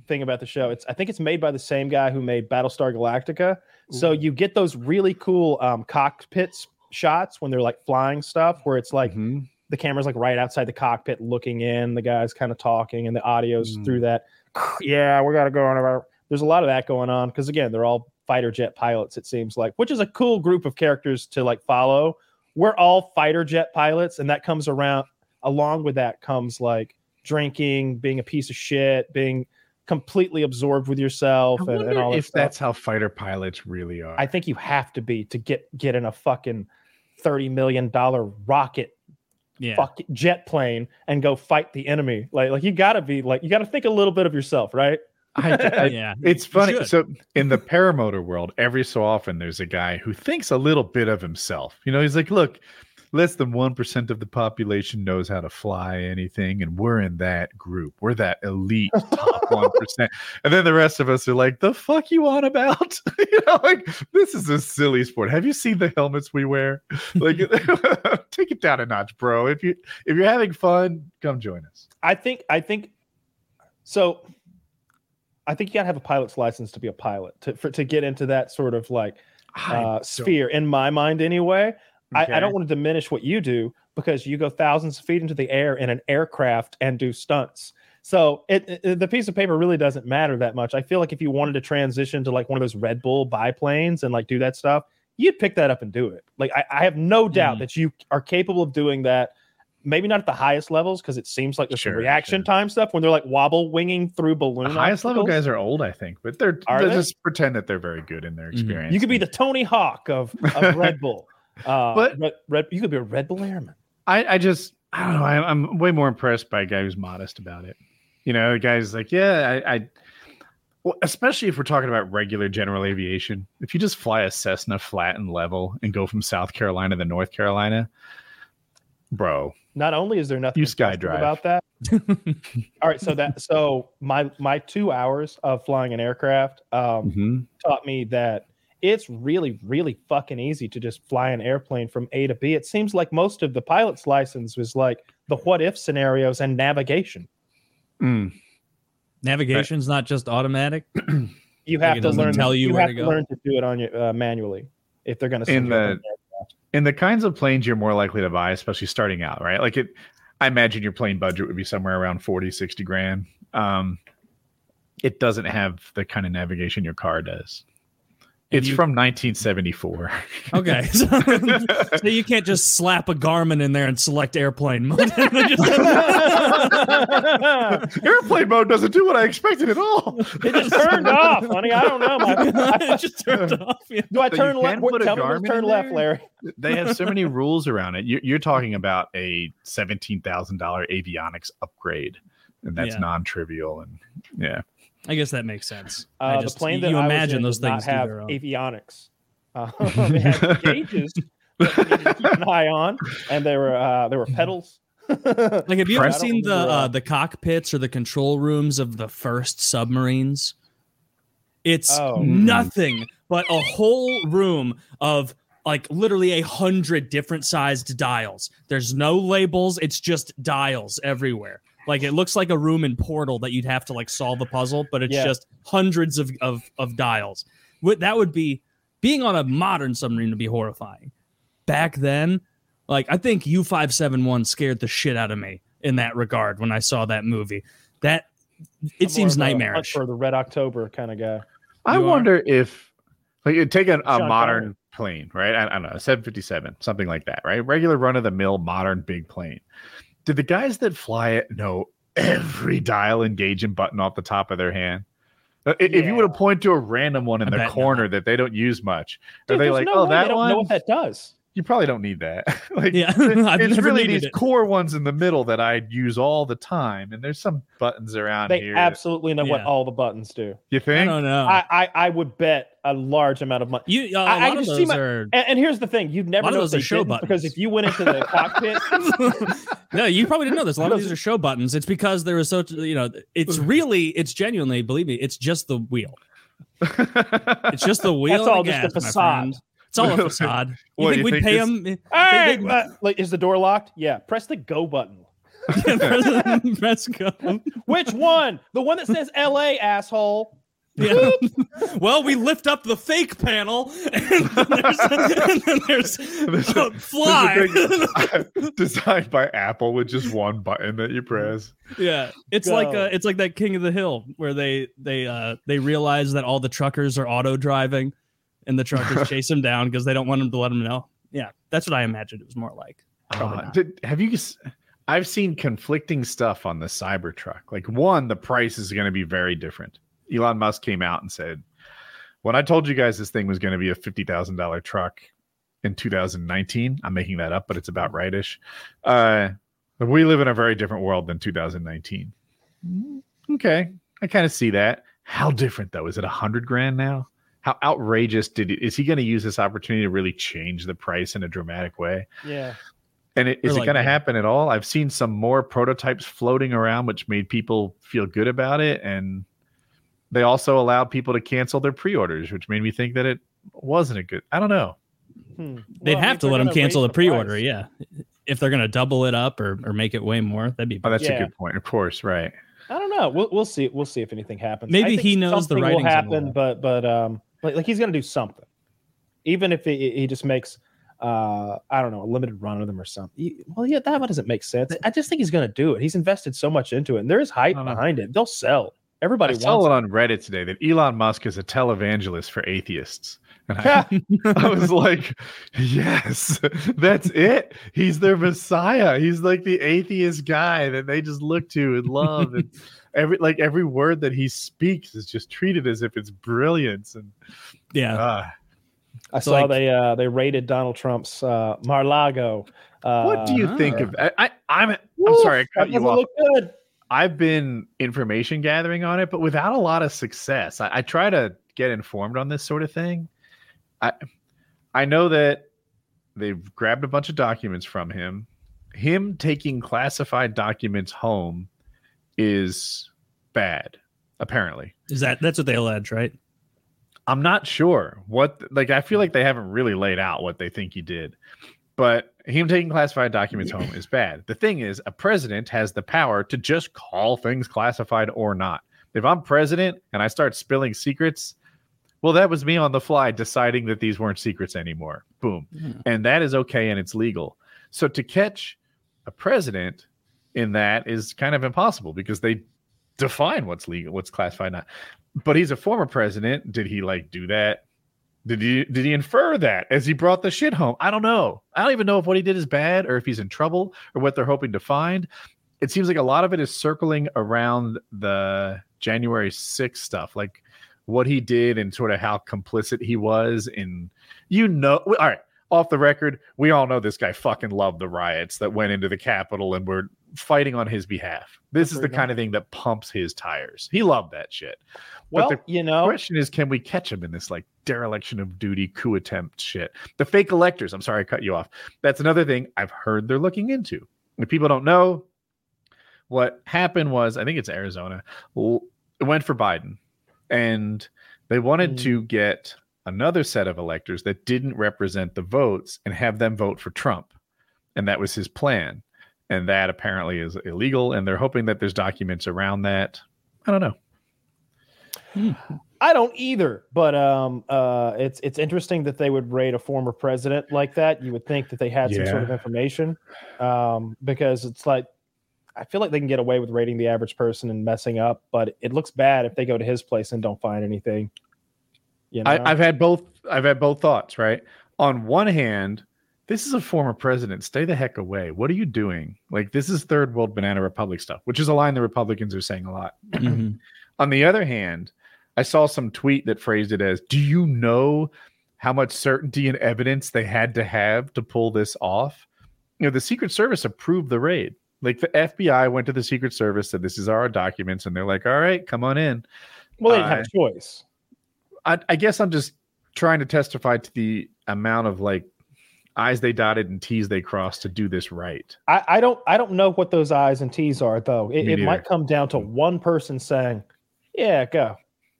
thing about the show. It's I think it's made by the same guy who made Battlestar Galactica. So you get those really cool um, cockpits shots when they're like flying stuff, where it's like Mhm. the camera's like right outside the cockpit looking in, the guy's kind of talking, and the audio's Mm. through that. yeah, we got to go on. About. There's a lot of that going on because again, they're all fighter jet pilots. It seems like, which is a cool group of characters to like follow. We're all fighter jet pilots, and that comes around. Along with that comes like drinking, being a piece of shit, being completely absorbed with yourself, I and, and all that if stuff. that's how fighter pilots really are. I think you have to be to get get in a fucking thirty million dollar rocket Yeah. fuck jet plane and go fight the enemy. Like like you gotta be like you gotta think a little bit of yourself, right? I, I- yeah. it's funny. should. So in the paramotor world, every so often there's a guy who thinks a little bit of himself. You know, he's like, look, less than one percent of the population knows how to fly anything, and we're in that group. We're that elite top one percent. And then the rest of us are like, the fuck you on about? you know, like this is a silly sport. Have you seen the helmets we wear? Like, take it down a notch, bro. If you if you're having fun, come join us. I think I think so. I think you gotta have a pilot's license to be a pilot to for, to get into that sort of like uh, sphere. In my mind, anyway, I, I don't want to diminish what you do because you go thousands of feet into the air in an aircraft and do stunts. So it, it- the piece of paper really doesn't matter that much. I feel like if you wanted to transition to like one of those Red Bull biplanes and like do that stuff, you'd pick that up and do it. Like I, I have no doubt Mhm. that you are capable of doing that. Maybe not at the highest levels because it seems like there's some reaction sure. time stuff when they're like wobble winging through balloon. The highest level obstacles. guys are old, I think, but they're Are they just pretend that they're very good in their experience. You could be the Tony Hawk of, of Red Bull. Uh, But- Red, Red, you could be a Red Bull airman. I, I just I don't know. I, I'm way more impressed by a guy who's modest about it. You know, the guy's like, yeah, I, I well, especially if we're talking about regular general aviation. If you just fly a Cessna flat and level and go from South Carolina to North Carolina, bro, Not only is there nothing You impressive skydrive. about that. All right, so that so my my two hours of flying an aircraft um, Mhm. taught me that it's really really fucking easy to just fly an airplane from A to B. It seems like most of the pilot's license was like the what if scenarios and navigation. Mm. Navigation's not just automatic. You have it to learn. tell you you where have to to learn to do it on your uh, manually if they're going to In the- in the kinds of planes you're more likely to buy, especially starting out, right? Like it, I imagine your plane budget would be somewhere around 40, 60 grand. Um, it doesn't have the kind of navigation your car does. And It's you- from 1974. Okay, so, so you can't just slap a Garmin in there and select airplane mode. Airplane mode doesn't do what I expected at all. it just turned off, honey. I don't know. My, it just turned off. Yeah. do I So turn left? put a Tell me to turn left. Larry. They have so many rules around it. You're, you're talking about a seventeen thousand dollar avionics upgrade, and that's Yeah. non-trivial. And yeah, I guess that makes sense. I Uh, just- the plane you that I imagine was in those things have avionics. Uh, they had gauges that you needed to keep an eye on, and there were uh, there were pedals. Like, have you ever seen the uh, uh, the cockpits or the control rooms of the first submarines? It's Oh. nothing but a whole room of like literally a hundred different sized dials. There's no labels. It's just dials everywhere. Like it looks like a room in Portal that you'd have to like solve a puzzle, but it's Yeah. just hundreds of, of of dials. That would be being on a modern submarine would be horrifying. Back then, like I think U five seven one scared the shit out of me in that regard when I saw that movie. That it I'm seems more of a nightmarish. For the Red October kind of guy. I You are? wonder if like you take a, a modern Connery. plane, right? I, I don't know, a 757, something like that, right? Regular run of the mill modern big plane. Did the guys that fly it know every dial engaging button off the top of their hand? Uh, i- If you were to point to a random one in I the bet corner that they don't use much, Dude, are they like, no oh, way they that don't one? know what that does. you probably don't need that. like, Yeah, it's really these it. core ones in the middle that I use all the time, and there's some buttons around They here. absolutely know what Yeah. all the buttons do. you think? I think? don't know. I, I I would bet a large amount of money. you, uh, a I- of just see those my- are. And, and here's the thing: you'd never know those are show didn't, because if you went into the cockpit, no, you probably didn't know this. A lot of these are show buttons. It's because there was so you know. It's really, it's genuinely, believe me, it's just the wheel. It's just the wheel. That's all the just gas, facade. It's all a facade. You What, think you we'd think pay this- them? hey, they- uh, like, is the door locked? Yeah, press the go button. Press go. Which one? The one that says "L.A." asshole. Yeah. well, we lift up the fake panel, and then there's, and then there's There's uh, a- fly. There's a thing designed by Apple with just one button that you press. yeah, it's like uh, it's like that King of the Hill where they they uh they realize that all the truckers are auto driving, and the truckers chase them down because they don't want them to let them know. Yeah, that's what I imagined it was more like. Uh, did, have you? I've seen conflicting stuff on the Cybertruck. Like one, the price is going to be very different. Elon Musk came out and said, "When I told you guys this thing was going to be a fifty thousand dollar truck, in 2019. I'm making that up, but it's about rightish. Uh, we live in a very different world than 2019. Okay, I kind of see that. How different though? Is it a hundred grand now? How outrageous did it, is he going to use this opportunity to really change the price in a dramatic way? Yeah. And it, is Or it going to the- happen at all? I've seen some more prototypes floating around, which made people feel good about it, and they also allowed people to cancel their pre-orders, which made me think that it wasn't a good. I don't know. Hmm. They'd Well, have to let them cancel the pre-order. price- Yeah, if they're gonna double it up or, or make it way more, that'd be. Oh, that's Yeah. a good point. Of course, right? I don't know. We'll we'll see. We'll see if anything happens. Maybe I think he knows the something will writing's on happen, but but um, like, like he's gonna do something, even if he, he just makes uh I don't know a limited run of them or something. He- Well, yeah, that one doesn't make sense. I just think he's gonna do it. He's invested so much into it, and there is hype I don't know. behind it. They'll sell. Everybody I saw it on Reddit today that Elon Musk is a televangelist for atheists. And I, I was like, yes, that's it. He's their messiah. He's like the atheist guy that they just look to and love. And every like every word that he speaks is just treated as if it's brilliance. And yeah, uh, I saw like- they uh they raided Donald Trump's uh Mar-Lago. Uh, what do you think Ah. of I, I I'm I'm sorry, I that cut you off. Look good. I've been information gathering on it, but without a lot of success. I, I try to get informed on this sort of thing. I I know that they've grabbed a bunch of documents from him. Him taking classified documents home is bad, apparently. is that that's what they allege, right? I'm not sure what like I feel like they haven't really laid out what they think he did. But him taking classified documents home is bad. The thing is, a president has the power to just call things classified or not. If I'm president and I start spilling secrets, well, that was me on the fly deciding that these weren't secrets anymore. Boom. Yeah. And that is okay and it's legal. So to catch a president in that is kind of impossible because they define what's legal, what's classified, not. But he's a former president. Did he like do that? Did he did he infer that as he brought the shit home? I don't know. I don't even know if what he did is bad or if he's in trouble or what they're hoping to find. It seems like a lot of it is circling around the January 6th stuff, like what he did and sort of how complicit he was in you know all right, off the record, we all know this guy fucking loved the riots that went into the Capitol and were fighting on his behalf. This is the kind of thing that pumps his tires. He loved that shit. Well, the you know, question is, can we catch him in this like dereliction of duty coup attempt shit? The fake electors. I'm sorry, I cut you off. That's another thing I've heard they're looking into. If people don't know, what happened was, I think it's Arizona, it went for Biden, and they wanted Hmm. to get another set of electors that didn't represent the votes and have them vote for Trump, and that was his plan. And that apparently is illegal, and they're hoping that there's documents around that. I don't know. I don't either, but um, uh, it's it's interesting that they would raid a former president like that. You would think that they had some sort of information, um, because it's like I feel like they can get away with raiding the average person and messing up, but it looks bad if they go to his place and don't find anything. You know? I, I've had both. I've had both thoughts. Right. On one hand, this is a former president. Stay the heck away. What are you doing? Like this is third world banana republic stuff, which is a line the Republicans are saying a lot. Mhm. On the other hand, I saw some tweet that phrased it as, "Do you know how much certainty and evidence they had to have to pull this off?" You know, the Secret Service approved the raid. Like the FBI went to the Secret Service, said, "This is our documents," and they're like, "All right, come on in." well, they didn't have a choice. I, I guess I'm just trying to testify to the amount of like I's they dotted and T's they crossed to do this right. I, I don't I don't know what those I's and T's are though. It, it might come down to one person saying, "Yeah, go."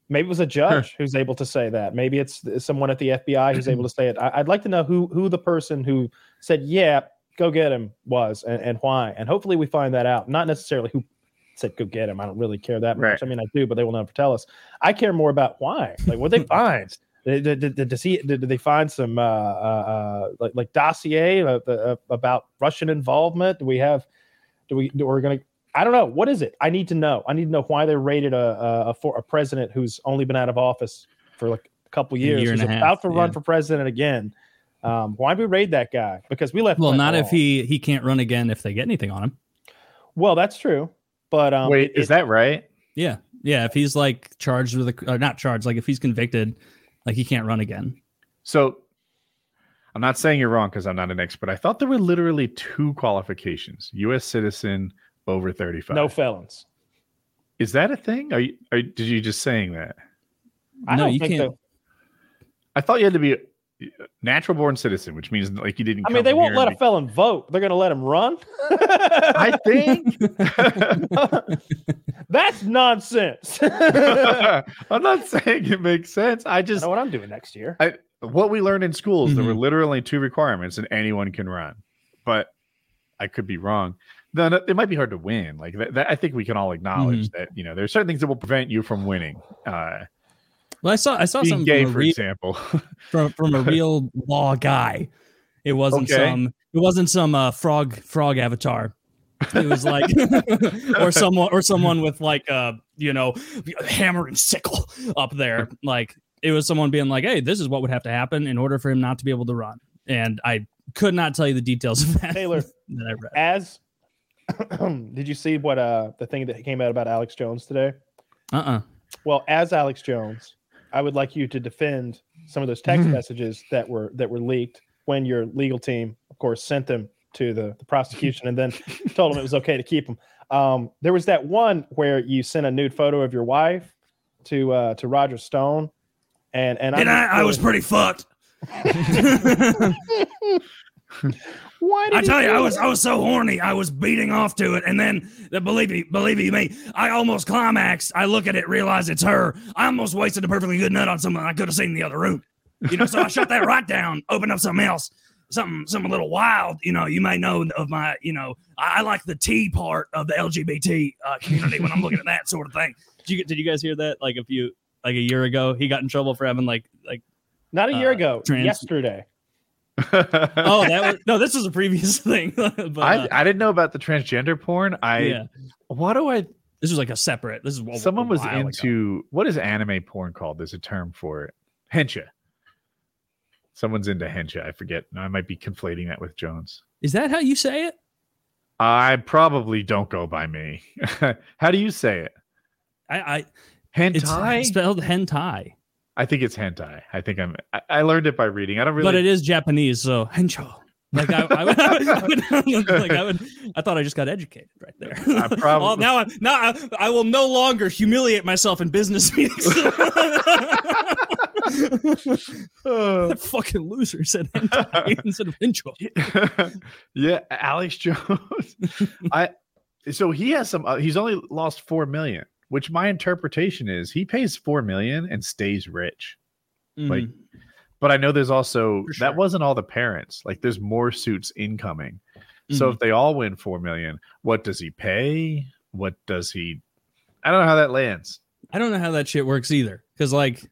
Maybe it was a judge who's able to say that. Maybe it's someone at the FBI who's able to say it. I, I'd like to know who who the person who said, "Yeah, go get him" was and, and why. And hopefully we find that out. Not necessarily who said go get him. I don't really care that much. Right. I mean, I do, but they will never tell us. I care more about why. Like what they find. Did, did, did, did, he, did, did they find some uh, uh, uh, like like dossier uh, uh, about Russian involvement? Do we have? Do we? Do we're gonna? I don't know. What is it? I need to know. I need to know why they raided a a, a, for, a president who's only been out of office for like a couple years, year and who's a half, about to run yeah. for president again. Um, why do we raid that guy? Because we left. Well, not if he he can't run again if they get anything on him. Well, that's true. But um, Wait, it- is that right? Yeah, yeah. If he's like charged with a, not charged, like if he's convicted, like he can't run again. So I'm not saying you're wrong because I'm not an expert. I thought there were literally two qualifications: U.S. citizen over 35. No felons. Is that a thing? Are you? Are, did you just saying that? I No, don't you think can't- that- I thought you had to be a natural born citizen, which means like you didn't. I come mean, they won't let and a felon vote. They're going to let him run. I think. That's nonsense. I'm not saying it makes sense. I I just know what I'm doing next year. what we learned in schools there were Mhm. literally two requirements and anyone can run but i could be wrong then it might be hard to win like that, that i think we can all acknowledge Mm-hmm. that you know there's certain things that will prevent you from winning uh Well, I saw I saw being something gay from a, for real, example from, from a real law guy. It wasn't Okay. some it wasn't some uh, frog frog avatar. It was like or someone or someone with like uh you know hammer and sickle up there. Like it was someone being like, "Hey, this is what would have to happen in order for him not to be able to run." And I could not tell you the details of that. Taylor. that I read. As did you see what uh the thing that came out about Alex Jones today? Uh-uh. Well, as Alex Jones, I would like you to defend some of those text Mhm. messages that were that were leaked when your legal team, of course, sent them to the, the prosecution and then told them it was okay to keep them. Um, there was that one where you sent a nude photo of your wife to uh, to Roger Stone, and and, And I, I was pretty fucked. Why did I tell you, do I was? I was so horny, I was beating off to it, and then believe me, believe you me, I almost climaxed. I look at it, realize it's her. I almost wasted a perfectly good nut on someone I could have seen in the other room. You know, so I shut that right down, opened up something else, something something a little wild. You know, you may know of my, you know, I, I like the T part of the LGBT uh, community when I'm looking at that sort of thing. Did you did you guys hear that? Like a few like a year ago, he got in trouble for having like like Not a year uh, ago, trans- yesterday. Oh that was no this was a previous thing. but, I, uh, I didn't know about the transgender porn i yeah. what do i This was like a separate. This is what someone was while ago. into what is anime porn called there's a term for it hencha someone's into hencha i forget i might be conflating that with jones Is that how you say it? I probably don't go by me. How do you say it? I, I it's Hentai? spelled hentai, I think it's hentai. I think I'm. I, I learned it by reading. I don't really. but it is Japanese, so hencho. Like I, I, would, I, would, like I would, I thought I just got educated right there. I prob- Well, now, I, now I, I will no longer humiliate myself in business meetings. Uh, that fucking loser said hentai instead of hencho. yeah, Alex Jones. I. So he has some. Uh, he's only lost four million, which my interpretation is he pays four million and stays rich. Like, Mhm. But I know there's also For that wasn't all the parents. Like there's more suits incoming. So Mhm. if they all win four million, what does he pay? What does he? I don't know how that lands. I don't know how that shit works either. Because like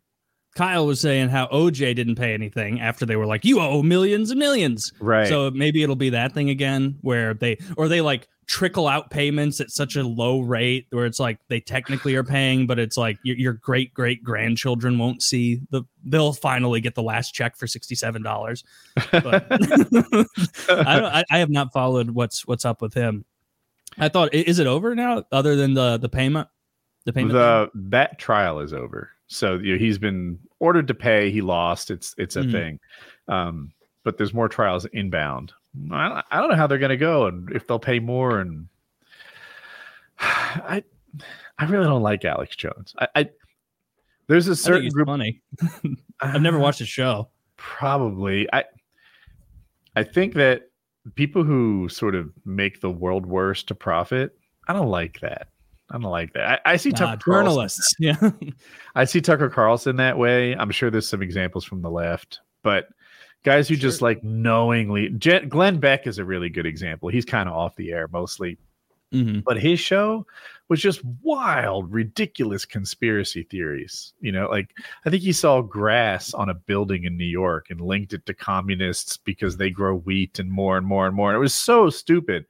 Kyle was saying how OJ didn't pay anything after they were like, you owe millions and millions. Right. So maybe it'll be that thing again where they or they like trickle out payments at such a low rate where it's like they technically are paying, but it's like your, your great great grandchildren won't see the they'll finally get the last check for sixty seven dollars. But I, don't, I I have not followed what's what's up with him. I thought is it over now? Other than the the payment, the payment. thing? the that trial is over. So you know, he's been ordered to pay. He lost. It's it's a Mhm. thing. Um, but there's more trials inbound. I, I don't know how they're going to go and if they'll pay more. And I I really don't like Alex Jones. I, I there's a certain group. funny. I've never watched his show. Probably. I I think that people who sort of make the world worse to profit, I don't like that. I don't like that. I, I see Uh, Tucker Carlson- journalists. Yeah. I see Tucker Carlson that way. I'm sure there's some examples from the left, but guys who just like knowingly, Glenn Beck is a really good example. He's kind of off the air mostly, Mhm. but his show was just wild, ridiculous conspiracy theories. You know, like I think he saw grass on a building in New York and linked it to communists because they grow wheat and more and more and more. And it was so stupid.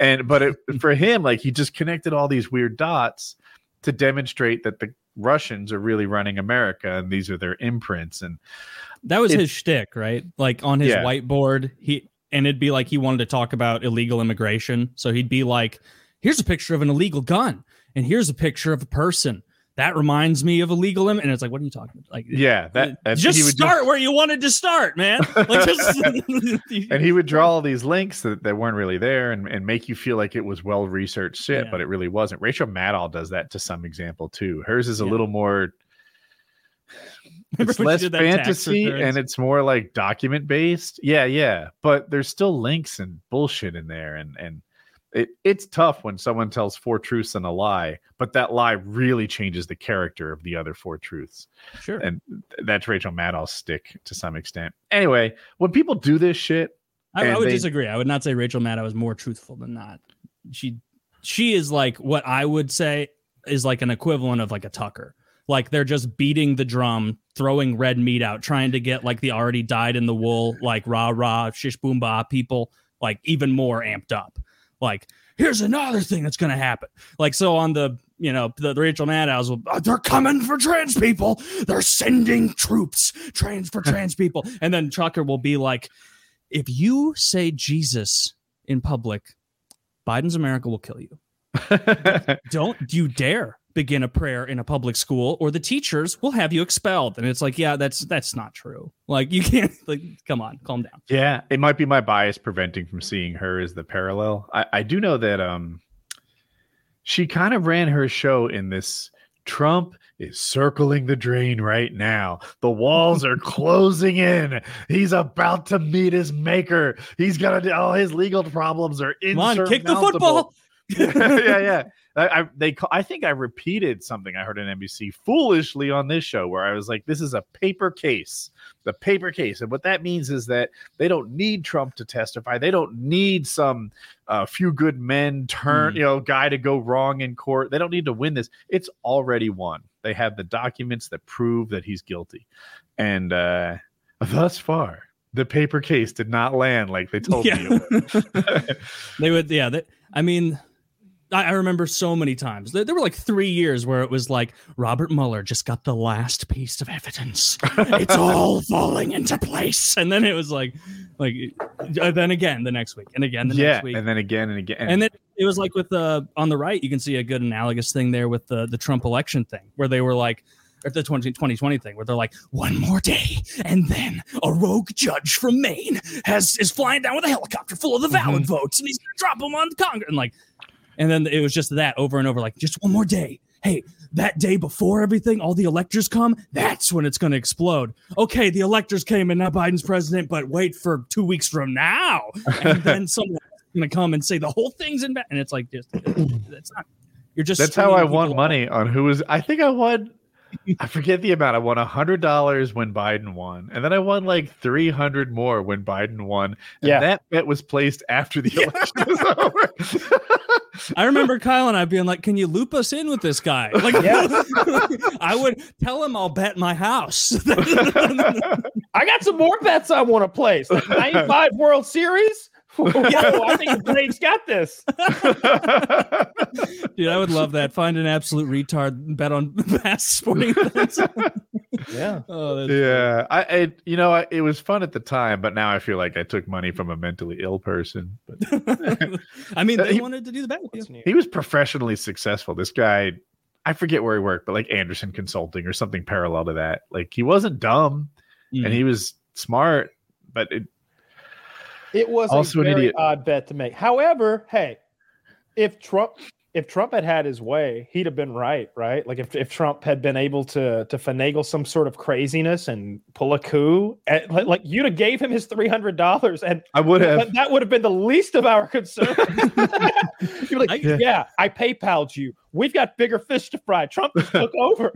And but it, for him, like he just connected all these weird dots to demonstrate that the Russians are really running America and these are their imprints. And That was his shtick, right? Like on his Yeah. whiteboard, he and it'd be like he wanted to talk about illegal immigration. So he'd be like, "Here's a picture of an illegal gun, and here's a picture of a person that reminds me of illegal image. And it's like, what are you talking about? Like, Yeah, that, uh, that just he would start where you wanted to start, man. Like, just, and he would draw all these links that, that weren't really there and, and make you feel like it was well researched shit, Yeah. but it really wasn't. Rachel Maddow does that to some example too. Hers is a Yeah. little more it's less did that tax fantasy and it's more like document based. Yeah, yeah. But there's still links and bullshit in there and and it, it's tough when someone tells four truths and a lie, but that lie really changes the character of the other four truths sure. and that's Rachel Maddow's stick to some extent. Anyway, when people do this shit, I, I would they- disagree. I would not say Rachel Maddow is more truthful than not. She she is like what I would say is like an equivalent of like a Tucker. Like they're just beating the drum, throwing red meat out, trying to get like the already dyed in the wool, like rah rah shish boom bah people, like even more amped up. Like here's another thing that's gonna happen. Like so on the you know the, the Rachel Maddows, "Uh, they're coming for trans people. They're sending troops trans for trans people, and then Tucker will be like, if you say Jesus in public, Biden's America will kill you. Don't you dare begin a prayer in a public school or the teachers will have you expelled. And it's like, yeah, that's that's not true. Like you can't like come on, calm down. yeah, it might be my bias preventing from seeing her as the parallel. I, I do know that um she kind of ran her show in this Trump is circling the drain right now. The walls are closing in. He's about to meet his maker. He's gonna do all his legal problems are Come on, kick the football. yeah, yeah. I, I they I think I repeated something I heard on NBC foolishly on this show where I was like, "This is a paper case, the paper case," and what that means is that they don't need Trump to testify. They don't need some uh, few good men turn Hmm. you know guy to go wrong in court. They don't need to win this. It's already won. They have the documents that prove that he's guilty, and uh, thus far. The paper case did not land like they told me Yeah. it would. They would, yeah. They, I mean, I, I remember so many times. There, there were like three years where it was like Robert Mueller just got the last piece of evidence. it's all falling into place, and then it was like, like, uh, then again the next week, and again the yeah, next week, and then again and again. and then it was like with the on the right, you can see a good analogous thing there with the the Trump election thing, where they were like, or the 20, 2020 thing, where they're like, one more day, and then a rogue judge from Maine has is flying down with a helicopter full of the valid votes, and he's gonna drop them on the Congress, and like, and then it was just that over and over, like, just one more day. Hey, that day before everything, all the electors come, that's when it's going to explode. Okay, the electors came and now Biden's president, but wait for two weeks from now. And then someone's going to come and say the whole thing's in bad. And it's like, just, that's not, you're just, That's how I won money on who was. I think I won. I forget the amount. I won a hundred dollars when Biden won, and then I won like three hundred more when Biden won. And Yeah. that bet was placed after the election was over. I remember Kyle and I being like, "Can you loop us in with this guy?" Like, I would tell him I'll bet my house. I got some more bets I want to place. Like 95 World Series. Whoa, I think the Braves got this. Dude, I would love that. Find an absolute retard and bet on past sporting events. Yeah. oh, that's yeah, I, I, you know, I, it was fun at the time, but now I feel like I took money from a mentally ill person. But I mean, they He- wanted to do the bet with you. He was professionally successful. This guy, I forget where he worked, but like Andersen Consulting or something parallel to that. Like he wasn't dumb Mm. and he was smart, but it, It was Also a an idiot. odd bet to make. However, hey, if Trump if Trump had had his way, he'd have been right, right? Like if, if Trump had been able to to finagle some sort of craziness and pull a coup, eh, and, like, like you'd have gave him his three hundred dollars, and I would have. that, that would have been the least of our concern. You're like, I- yeah. I PayPal'd you. We've got bigger fish to fry. Trump took over.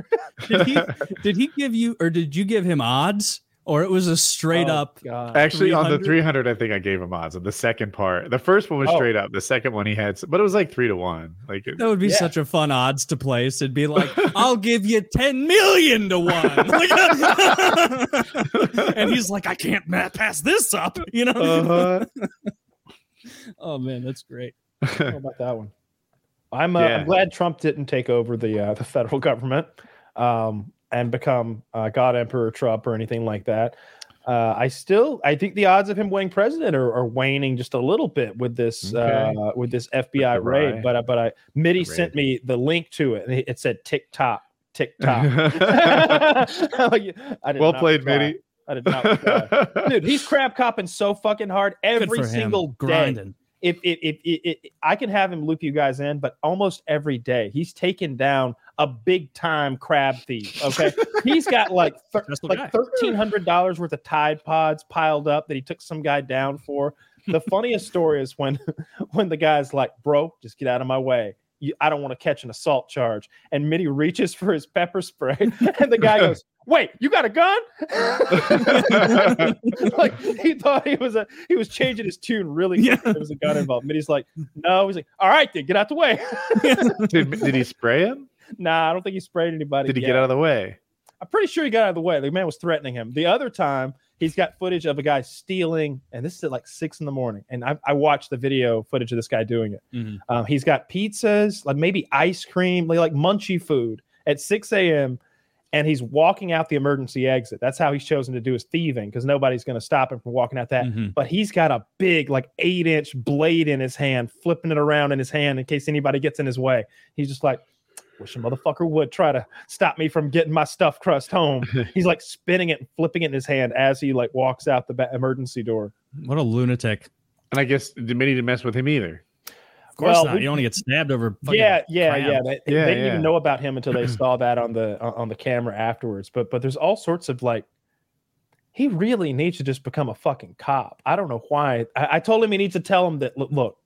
Did he did he give you or did you give him odds or it was a straight Oh, up? God. Actually, on the 300? 300, I think I gave him odds on the second part. The first one was Oh. straight up. The second one he had, but it was like three to one. Like, it- That would be Yeah. such a fun odds to place. It'd be like, I'll give you 10 million to one. Like- and he's like, I can't pass this up. You know? uh-huh. Oh, man, that's great. How about that one? I'm, uh, Yeah. I'm glad Trump didn't take over the uh, the federal government um, and become uh, God Emperor Trump or anything like that. Uh, I still I think the odds of him winning president are, are waning just a little bit with this Okay. uh, with this FBI the raid. But uh, but I Mitty sent me the link to it. and It it said TikTok TikTok. Like, I did well not played, try. Mitty. I did not. try. Dude, he's crab copping so fucking hard every for him. single day. grinding. If, if, if, if, I can have him loop you guys in, but almost every day he's taken down a big time crab thief. Okay, he's got like thir- like thirteen hundred dollars worth of Tide Pods piled up that he took some guy down for. The funniest story is when when the guy's like, "Bro, just get out of my way." You, I don't want to catch an assault charge. And Mitty reaches for his pepper spray, and the guy goes, "Wait, you got a gun?" like he thought he was a he was changing his tune really quick. Yeah. There was a gun involved. Mitty's like, "No." He's like, "All right, then get out the way." did, did he spray him? nah, I don't think he sprayed anybody. Did he yet. get out of the way? I'm pretty sure he got out of the way. The man was threatening him. The other time, he's got footage of a guy stealing, and this is at like six in the morning. And I, I watched the video footage of this guy doing it. Mhm. Um, he's got pizzas, like maybe ice cream, like, like munchy food at 6 a.m. And he's walking out the emergency exit. That's how he's chosen to do his thieving because nobody's going to stop him from walking out that. Mhm. But he's got a big, like eight inch blade in his hand, flipping it around in his hand in case anybody gets in his way. He's just like, wish a motherfucker would try to stop me from getting my stuff crust home. He's like spinning it and flipping it in his hand as he like walks out the ba- emergency door. What a lunatic. And I guess did Mitty didn't mess with him either. Of course Well, not. who- You only get stabbed over. fucking Yeah, yeah, crab. yeah. They, they didn't yeah. even know about him until they saw that on the on on the camera afterwards. But but there's all sorts of like. He really needs to just become a fucking cop. I don't know why. I, I told him he needs to tell him that look, look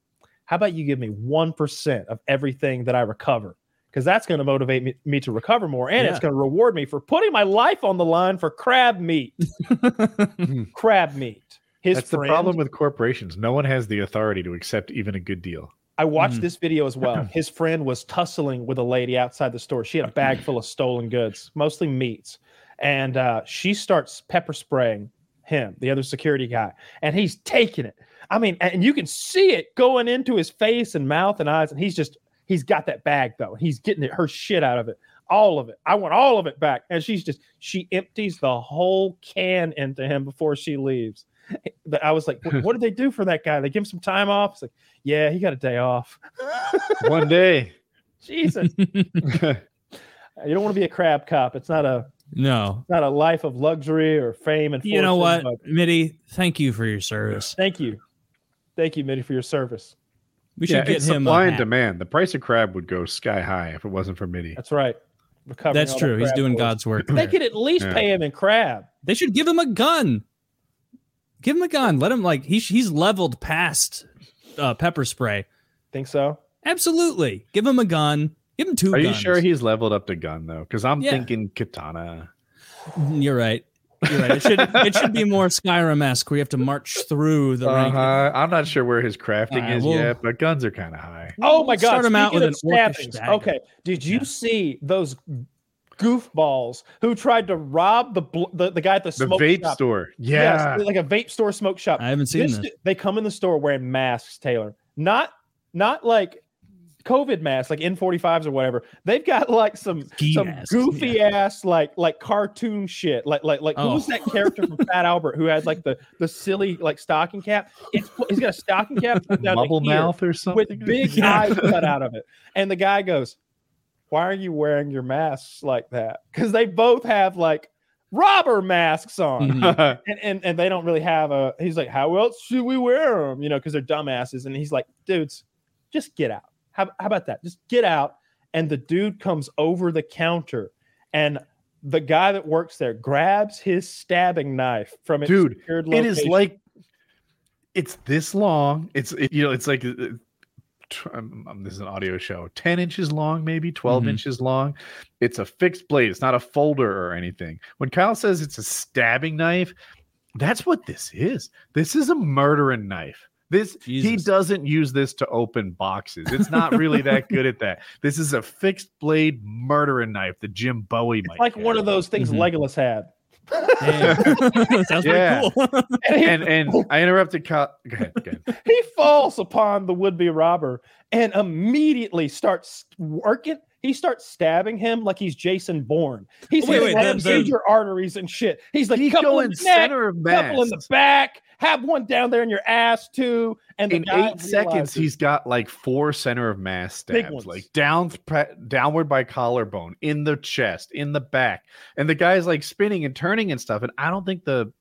how about you give me one percent of everything that I recover? Because that's going to motivate me, me to recover more, and it's going to reward me for putting my life on the line for crab meat. crab meat. His That's the problem with corporations. No one has the authority to accept even a good deal. I watched Mhm. this video as well. His friend was tussling with a lady outside the store. She had a bag full of stolen goods, mostly meats. And uh, she starts pepper spraying him, the other security guy, and he's taking it. I mean, and you can see it going into his face and mouth and eyes. And he's just, he's got that bag though. He's getting it, her shit out of it, all of it. I want all of it back. And she's just, she empties the whole can into him before she leaves. But I was like, what, what did they do for that guy? They give him some time off. It's like, yeah, he got a day off. One day. Jesus, you don't want to be a crab cop. It's not a no. not a life of luxury or fame and. fortune, You know what, but Mitty? Thank you for your service. Thank you, thank you, Mitty, for your service. We yeah, should get it's him. a supply and hat. demand. The price of crab would go sky high if it wasn't for Mitty. That's right. Recovering That's all the true. He's doing boys. God's work. They could at least Yeah. pay him in crab. They should give him a gun. Give him a gun. Let him like he's he's leveled past uh, pepper spray. Think so? Absolutely. Give him a gun. Give him two. Are you guns. sure he's leveled up to gun though? Because I'm Yeah. thinking katana. You're right. You're right. It should it should be more Skyrim esque where you have to march through the. Uh-huh. I'm not sure where his crafting Alright, is well- yet, but guns are kind of high. Oh my God! Start him out with an stabbings. Okay, did you Yeah. see those goofballs who tried to rob the bl- the, the guy at the, The smoke vape shop? store. Yes, Yeah. like a vape store, smoke shop. I haven't seen This- this. They come in the store wearing masks, Taylor. Not not like COVID masks, like N45s or whatever. They've got like some Ski some masks, goofy yeah. ass like like cartoon shit. Like like like Oh. that character from Fat Albert who had like the the silly like stocking cap? It's he's got a stocking cap down Bubble mouth or something. with big Yeah. eyes cut out of it. And the guy goes, "Why are you wearing your masks like that?" Because they both have like robber masks on Mhm. and, and and they don't really have a he's like how else should we wear them you know because they're dumbasses and he's like dudes just get out how, how about that just get out and the dude comes over the counter and the guy that works there grabs his stabbing knife from its Dude, it is location. like it's this long. It's it, you know, it's like uh, tr- um, um, this is an audio show, ten inches long, maybe 12 Mhm. inches long. It's a fixed blade. It's not a folder or anything. When Kyle says it's a stabbing knife, that's what this is. This is a murdering knife. This he doesn't use this to open boxes. It's not really that good at that. This is a fixed blade murdering knife that Jim Bowie might. like one of those things Mhm. Legolas had. Sounds Yeah. pretty cool. And he, and and I interrupted. Kyle. Go ahead. Go ahead. he falls upon the would-be robber and immediately starts working. He starts stabbing him like he's Jason Bourne. He's Wait, wait, wait, the- the- major arteries and shit. He's like He's couple going in the neck, center of mass. couple in the back, have one down there in your ass too. And the in guy eight seconds, he's got like four center of mass Big stabs, ones. like down, downward by collarbone, in the chest, in the back, and the guy's like spinning and turning and stuff. And I don't think the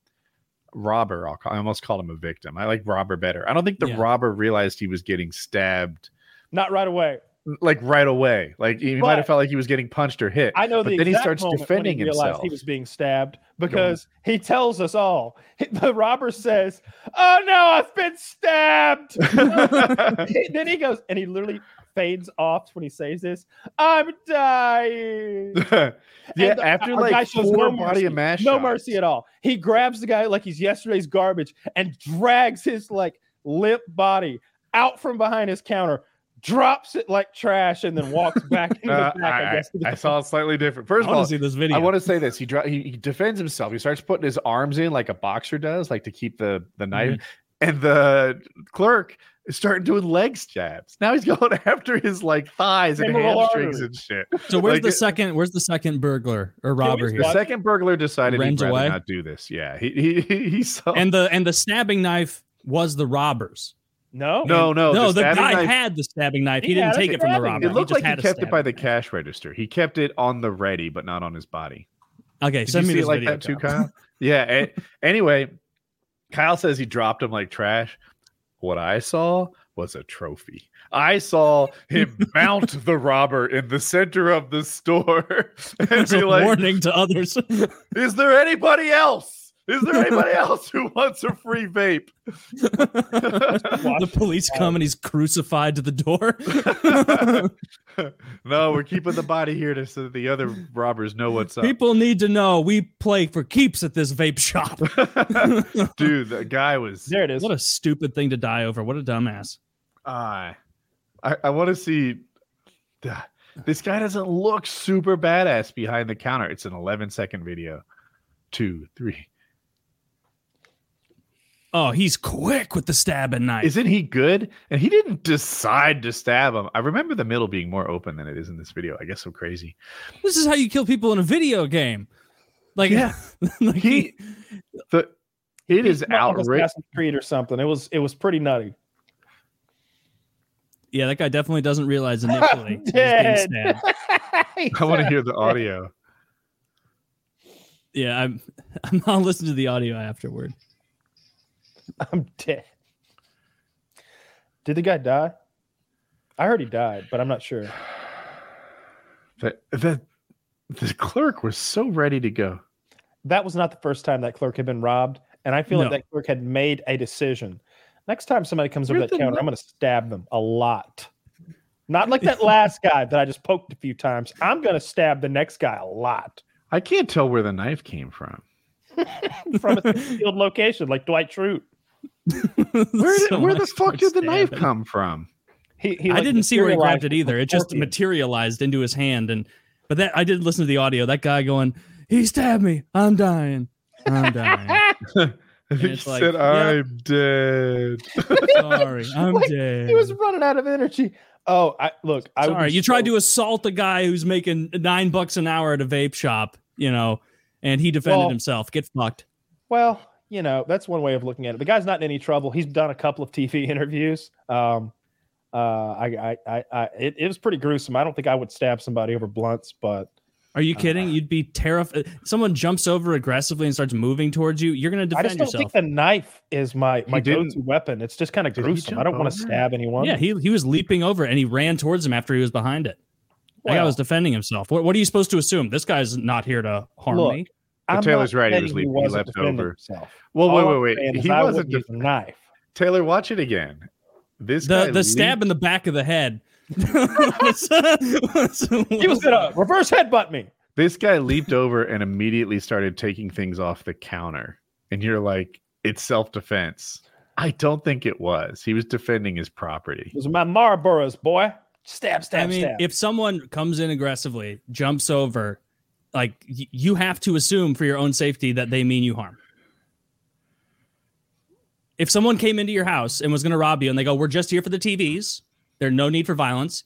robber, I'll call, I almost called him a victim. I like robber better. I don't think the Yeah. robber realized he was getting stabbed not right away. Like right away. Like he might have felt like he was getting punched or hit. I know but the then he starts defending he realized himself. he was being stabbed because he tells us all. The robber says, "Oh no, I've been stabbed." then he goes and he literally fades off when he says this. I'm dying. yeah, the- uh, after our like four no body mercy. of mash, no shots. mercy at all. He grabs the guy like he's yesterday's garbage and drags his like limp body out from behind his counter, drops it like trash, and then walks back into Uh, the back. I, I, guess. I- I saw it slightly different. I First of want all, to see this video. I want to say this. He, dri- he he defends himself. He starts putting his arms in like a boxer does, like to keep the the knife. Mm-hmm. And the clerk is starting doing legs jabs. Now he's going after his like thighs and Femoral hamstrings and shit. so where's like the second? Where's the second burglar or robber here? The second burglar decided Runs he'd rather away? not do this. Yeah, he he he, he saw. And the and the stabbing knife was the robber's. No, no, no, no, the, stabbing guy knife- had the stabbing knife. He, He didn't take it from the robber. It looked he just like he kept it by stabbing the cash register. He kept it on the ready, but not on his body. Okay, Did send you me see this it like video, that too, Kyle. Kyle? yeah. a- anyway, Kyle says he dropped him like trash. What I saw was a trophy. I saw him mount the robber in the center of the store and It's be a like, warning to others. "Is there anybody else? Is there anybody else who wants a free vape?" the police come and he's crucified to the door. no, we're keeping the body here to, so that the other robbers know what's up. People need to know we play for keeps at this vape shop. Dude, the guy was there it is. what a stupid thing to die over. What a dumbass. Uh, I I want to see. This guy doesn't look super badass behind the counter. It's an 11 second video. Two, three. Oh, he's quick with the stabbing knife. Isn't he good? And he didn't decide to stab him. I remember the middle being more open than it is in this video. I guess so crazy. this is how you kill people in a video game. Like, Yeah. like He, the, it is It's not outrageous. Assassin's Creed or something. It was it was pretty nutty. yeah, that guy definitely doesn't realize initially he's being Dead. stabbed. I want to hear the audio. Yeah, I'm. I'm. I'll listen to the audio afterward. I'm dead. Did the guy die? I heard he died, but I'm not sure. The, the, the clerk was so ready to go. That was not the first time that clerk had been robbed, and I feel No. like that clerk had made a decision. Next time somebody comes over that counter, I'm going to stab them a lot. Not like that last guy that I just poked a few times. I'm going to stab the next guy a lot I can't tell where the knife came from. from a concealed location, like Dwight Schrute. Where, did, So where the fuck did the knife stabbing. come from? He, he I didn't see where he grabbed it either. It just materialized into his hand, and but that I did listen to the audio. That guy going, "He stabbed me. I'm dying. I'm dying. he like, said, "I'm dead." Sorry, I'm Like, dead." He was running out of energy. Oh, I look. I Sorry, be you tried to assault a guy who's making nine bucks an hour at a vape shop, you know, and he defended Well- himself. Get fucked. Well, you know, that's one way of looking at it. The guy's not in any trouble. He's done a couple of TV interviews. Um, uh, I, I, I, I it, it was pretty gruesome. I don't think I would stab somebody over blunts, but Are you kidding? You'd be terrified. Someone jumps over aggressively and starts moving towards you. You're going to defend yourself. I defend just don't yourself. think the knife is my my go-to weapon. It's just kind of gruesome. I don't want to stab anyone. Yeah, he he was leaping over and he ran towards him after he was behind it. That guy was defending himself. What, what are you supposed to assume? This guy's not here to harm Look, me. I'm Taylor's right, he was leaping. He wasn't over. himself. Well, All wait, wait, wait. He wasn't. def- a knife. Taylor, watch it again. This guy The the stab leaped- in the back of the head. was- was- He was gonna reverse headbutt me. This guy leaped over and immediately started taking things off the counter, and you're like, "It's self defense." I don't think it was. He was defending his property. It was my Marlboros, boy. Stab, stab, I mean, stab. if someone comes in aggressively, jumps over, like you have to assume for your own safety that they mean you harm. If someone came into your house and was going to rob you, and they go, "We're just here for the TVs," There's no need for violence.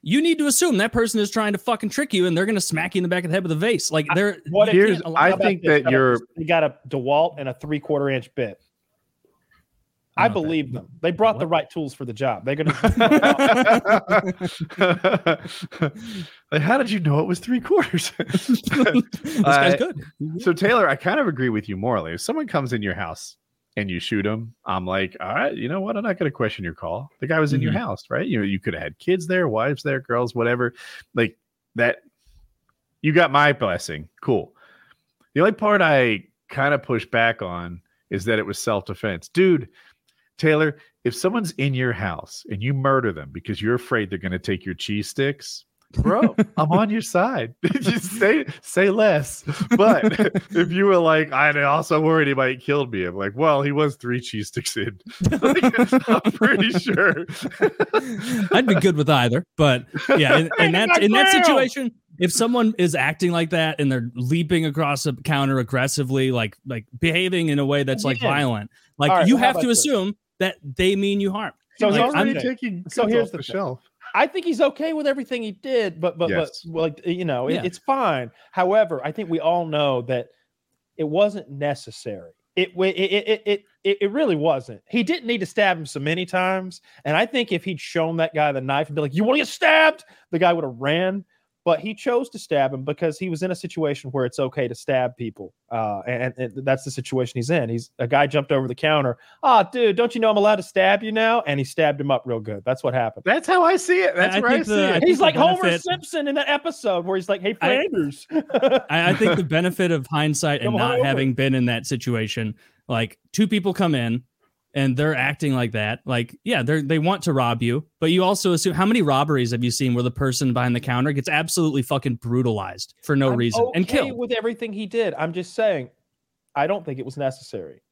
You need to assume that person is trying to fucking trick you, and they're going to smack you in the back of the head with a vase. Like they're What you Here's- I think this? that you're- this? They got a DeWalt and a three quarter inch bit. I Okay. believe them. They brought the right tools for the job. They're gonna. like, how did you know it was three quarters? this guy's I- good. so Taylor, I kind of agree with you morally. If someone comes in your house and you shoot them, I'm like, all right, you know what? I'm not going to question your call. The guy was in your Mhm. house, right? You know, you could have had kids there, wives there, girls, whatever. Like that. You got my blessing. Cool. The only part I kind of push back on is that it was self defense, dude. Taylor, if someone's in your house and you murder them because you're afraid they're going to take your cheese sticks, bro, I'm on your side. Just say say less. But if you were like, I also worried he might kill me, I'm like, well, he was three cheese sticks in. Like, I'm pretty sure. I'd be good with either, but yeah, in, in that in that situation, if someone is acting like that and they're leaping across a counter aggressively, like like behaving in a way that's like Again. violent, like All right, you well, have to about this? assume that they mean you harm. So He's Like, here's I'm- the taking So here's off the the shelf. I think he's okay with everything he did, but but Yes. but like you know, it- it's fine. However, I think we all know that it wasn't necessary. It wa- it it it it, it, it really wasn't. He didn't need to stab him so many times. And I think if he'd shown that guy the knife and be like, "You want to get stabbed," the guy would have ran. But he chose to stab him because he was in a situation where it's okay to stab people, uh, and, and that's the situation he's in. He's a guy jumped over the counter. Ah, dude, don't you know I'm allowed to stab you now? And he stabbed him up real good. That's what happened. That's how I see it. That's I where I see the- it. think He's the like Homer Simpson in that episode where he's like, "Hey, I- Flanders." I, I think the benefit of hindsight and not on. having been in that situation, like two people come in and they're acting like that, like yeah, they they want to rob you, but you also assume how many robberies have you seen where the person behind the counter gets absolutely fucking brutalized for no I'm reason and killed? with everything he did. I'm just saying, I don't think it was necessary.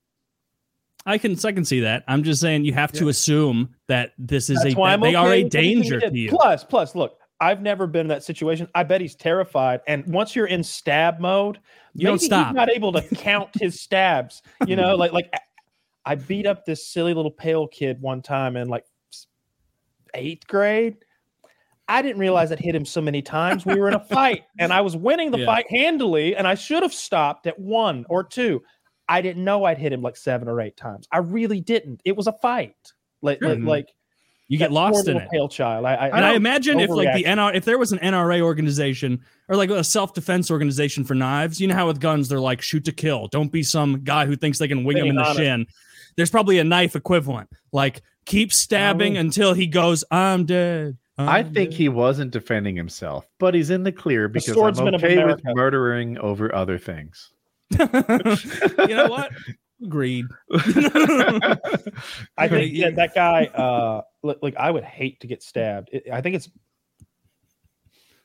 I can I can see that. I'm just saying you have to assume that this is That's a why that I'm they okay are a with everything he danger to you. Plus, plus, look, I've never been in that situation. I bet he's terrified. And once you're in stab mode, You don't maybe stop. He's not able to count his stabs. You know, like like I beat up this silly little pale kid one time in like eighth grade. I didn't realize I'd hit him so many times. We were in a fight and I was winning the Yeah. fight handily, and I should have stopped at one or two. I didn't know I'd hit him like seven or eight times. I really didn't. It was a fight. Like, like, Mhm. like You get lost in it. Pale child. I, I, And I don't- imagine if like the. NR if there was an NRA organization or like a self defense organization for knives, you know how with guns they're like shoot to kill. Don't be some guy who thinks they can wing him in Being the honest. shin. There's probably a knife equivalent. Like keep stabbing Oh. until he goes, I'm dead. I I'm think dead." he wasn't defending himself, but he's in the clear because I'm okay with murdering over other things. you know what? Agreed. I think Yeah. that, that guy, uh, li- like, I would hate to get stabbed. It, I think it's.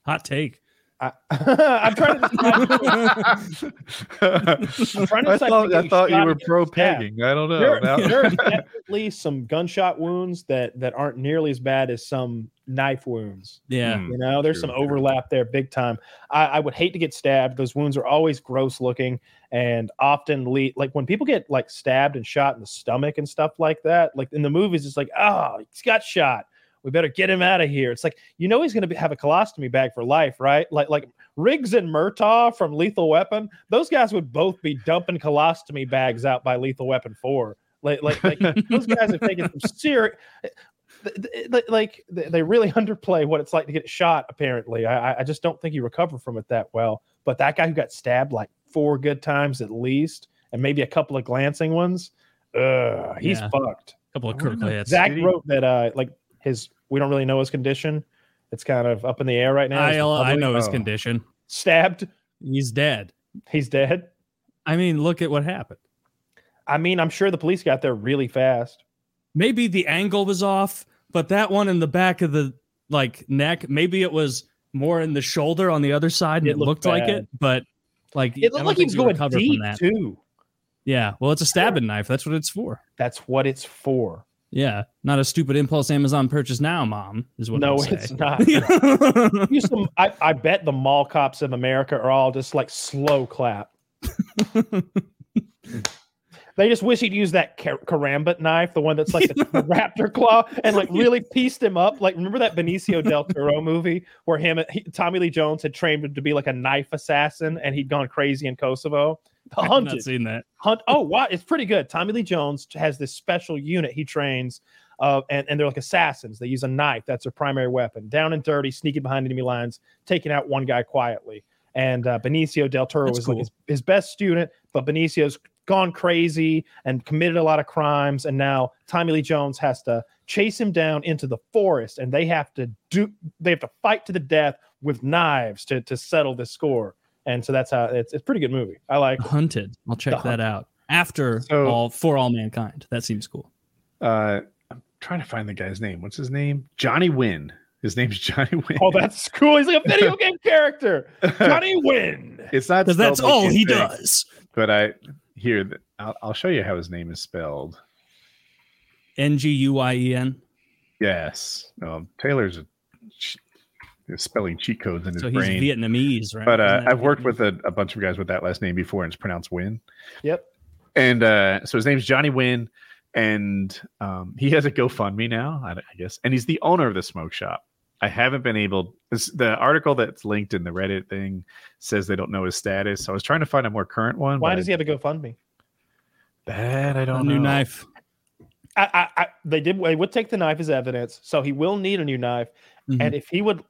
Hot take. I, I'm trying to. I'm trying to I thought, I you thought you were pro pegging. I don't know. There, Now- there are definitely some gunshot wounds that that aren't nearly as bad as some knife wounds. Yeah. Hmm. You know, there's True, some overlap there, big time. I, I would hate to get stabbed. Those wounds are always gross looking and often lead like when people get like stabbed and shot in the stomach and stuff like that. Like in the movies, it's like, oh, he's got shot. We better get him out of here. It's like you know he's going to have a colostomy bag for life, right? Like like Riggs and Murtaugh from Lethal Weapon. Those guys would both be dumping colostomy bags out by Lethal Weapon Four. Like like, like those guys have taken some serious like they they really underplay what it's like to get shot apparently I, I- I just don't think you recover from it that well but that guy who got stabbed like four good times at least and maybe a couple of glancing ones uh he's Yeah. fucked A couple of critical hits. zach wrote that uh like his we don't really know his condition it's kind of up in the air right now I, I public. know his Oh. condition. stabbed He's dead. he's dead I mean, look at what happened. i mean i'm sure the police got there really fast maybe the angle was off, but that one in the back of the like neck, maybe it was more in the shoulder on the other side and It it, looked looked like it, but like it looked like he was going recover deep from that. too Yeah, well, it's a stabbing knife. That's what it's for. that's what it's for Yeah, not a stupid impulse Amazon purchase now, mom. Is what no it's not You some, I, I bet the mall cops of America are all just like slow clap. They just wish he'd use that car- karambit knife, the one that's like the raptor claw, and like really pieced him up. Like, remember that Benicio del Toro movie where him, he, Tommy Lee Jones had trained him to be like a knife assassin, and he'd gone crazy in Kosovo. The I've Hunted, not seen that. Hunt. Oh, wow, it's pretty good. Tommy Lee Jones has this special unit he trains, uh, and and they're like assassins. They use a knife. That's their primary weapon. Down and dirty, sneaking behind enemy lines, taking out one guy quietly. And uh, Benicio del Toro That's was cool. like his, his best student, but Benicio's gone crazy and committed a lot of crimes. And now Tommy Lee Jones has to chase him down into the forest, and they have to do they have to fight to the death with knives to to settle the score. And so that's how it's it's a pretty good movie. I like. it. Hunted. I'll check The that out after So- all for all mankind. That seems cool. Uh, I'm trying to find the guy's name. What's his name? Johnny Wynn. His name's Johnny Wynn. Oh, that's cool. He's like a video game character. Johnny Wynn. it's not Because that's spelled like all he think, does. But I here I'll, I'll show you how his name is spelled. N G U I E N. Yes. Um, Taylor's a, ch- is spelling cheat codes in his So he's brain. Vietnamese, right? but uh, I've worked with a, a bunch of guys with that last name before, and it's pronounced Win. Yep. And uh, so his name's Johnny Win, and um, he has a GoFundMe now, I, I guess, and he's the owner of the smoke shop. I haven't been able. This, the article that's linked in the Reddit thing says they don't know his status. So I was trying to find a more current one. Why does he have a GoFundMe? That I don't new know. knife. I, I, I, they did. They would take the knife as evidence, so he will need a new knife. Mhm. And if he would,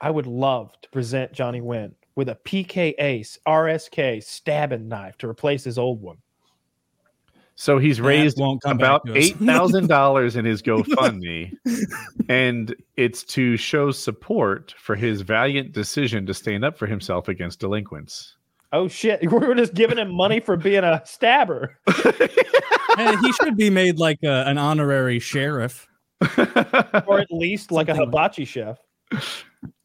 I would love to present Johnny Wynn with a PK Ace RSK stabbing knife to replace his old one. So he's That raised won't come about back to us. eight thousand dollars in his GoFundMe, and it's to show support for his valiant decision to stand up for himself against delinquents. Oh shit! We're just giving him money for being a stabber. Hey, he should be made like a, an honorary sheriff. or at least like a Something hibachi chef.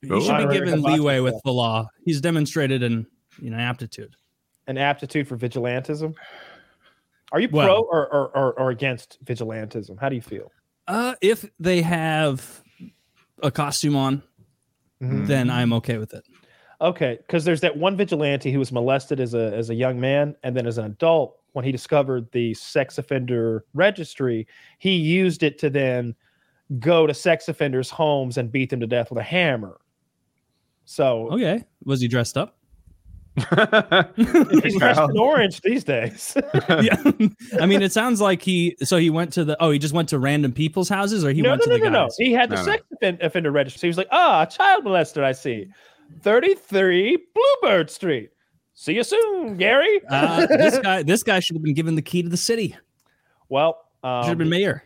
He Oh. should be given leeway with the law. He's demonstrated an you know aptitude. An aptitude for vigilantism. Are you Well- pro or, or, or, or against vigilantism? How do you feel? Uh, if they have a costume on, Mhm. then I'm okay with it. Okay, because there's that one vigilante who was molested as a as a young man, and then as an adult, when he discovered the sex offender registry, he used it to then go to sex offenders' homes and beat them to death with a hammer. So Okay, was he dressed up? he's dressed in orange these days. yeah, I mean, it sounds like he. So he went to the. Oh, he just went to random people's houses, or he no, went no, to no, the no, no. guys. He had the No, no. sex offen- offender registry. He was like, ah, a child molester, I see. 33 Bluebird Street. See you soon, Gary. Uh, this guy, this guy should have been given the key to the city. well, Should have um, been mayor.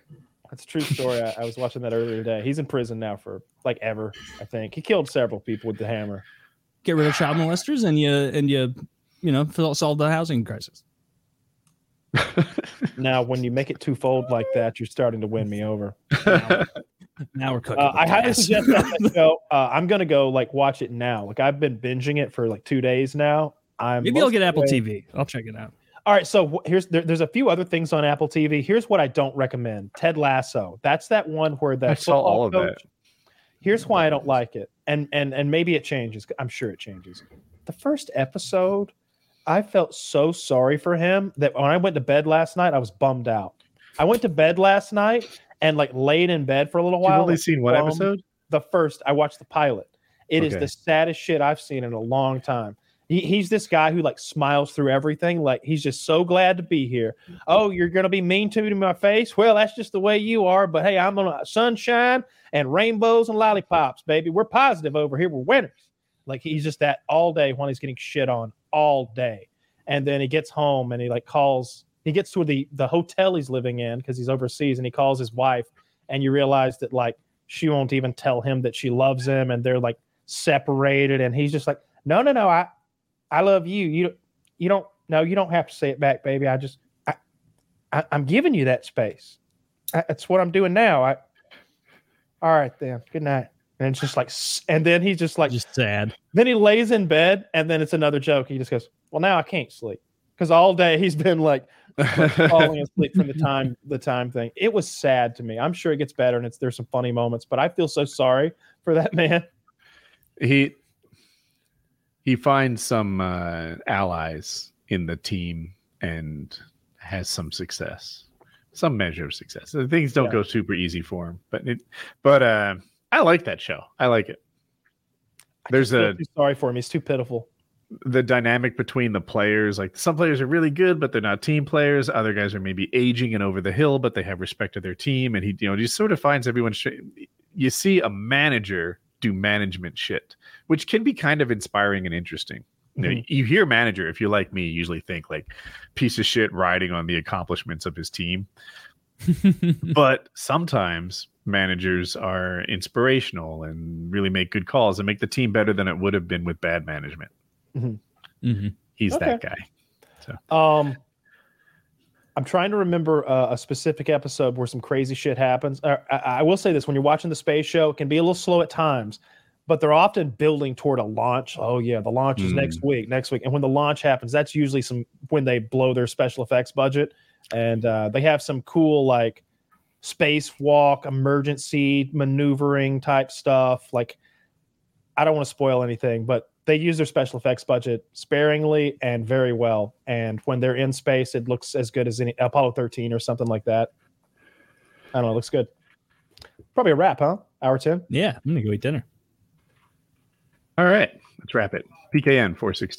That's a true story. I, I was watching that earlier today. He's in prison now for like ever. I think he killed several people with the hammer. Get rid of child molesters, and you and you, you know, solve the housing crisis. Now, when you make it twofold like that, you're starting to win me over. Now we're cooking. Uh, I highly gas. suggest that show. Uh, I'm gonna go like watch it now. Like I've been binging it for like two days now. I'm Maybe I'll get Apple way- TV. I'll check it out. All right, so here's there, there's a few other things on Apple TV. Here's what I don't recommend: Ted Lasso. That's that one where the I saw all of that. Here's why I don't like it, and and and maybe it changes. I'm sure it changes. The first episode, I felt so sorry for him that when I went to bed last night, I was bummed out. I went to bed last night and like laid in bed for a little while. You've only like, seen one episode? The first, I watched the pilot. It is Okay. the saddest shit I've seen in a long time. He, he's this guy who like smiles through everything. Like he's just so glad to be here. Oh, you're gonna be mean to me to my face? Well, that's just the way you are. But hey, I'm on sunshine and rainbows and lollipops, baby. We're positive over here. We're winners. Like he's just that all day when he's getting shit on all day. And then he gets home and he like calls. He gets to the the hotel he's living in because he's overseas, and he calls his wife. And you realize that like she won't even tell him that she loves him, and they're like separated. And he's just like, no, no, no, I I love you. You you don't no, you don't have to say it back, baby. I just I, I I'm giving you that space. I, that's what I'm doing now. I all right then. Good night. And it's just like, and then he's just like, Just sad. then he lays in bed, and then it's another joke. He just goes, "Well, now I can't sleep because all day he's been like falling asleep from the time the time thing." It was sad to me. I'm sure it gets better, and it's there's some funny moments, but I feel so sorry for that man. he he finds some uh, allies in the team and has some success, some measure of success. The things don't Yeah. go super easy for him, but it, but uh, I like that show. I like it. There's I feel a sorry for him. He's too pitiful. the dynamic between the players. Like some players are really good, but they're not team players. Other guys are maybe aging and over the hill, but they have respect to their team. And he, you know, just sort of finds everyone. Sh- you see a manager do management shit, which can be kind of inspiring and interesting. You, know, Mhm. you hear manager, if you're like me, you usually think like piece of shit riding on the accomplishments of his team. but sometimes managers are inspirational and really make good calls and make the team better than it would have been with bad management. Mhm. He's that Okay. guy. Um, I'm trying to remember uh, a specific episode where some crazy shit happens. Uh, I, I will say this: when you're watching the space show, it can be a little slow at times, but they're often building toward a launch. Oh yeah, the launch is Mm. next week, next week, and when the launch happens, that's usually some when they blow their special effects budget, and uh, they have some cool like spacewalk, emergency maneuvering type stuff. Like, I don't want to spoil anything, but they use their special effects budget sparingly and very well. And when they're in space, it looks as good as any Apollo 13 or something like that. I don't know, it looks good. Probably a wrap, huh? Hour 10. yeah, I'm gonna go eat dinner. All right, let's wrap it. PKN 416.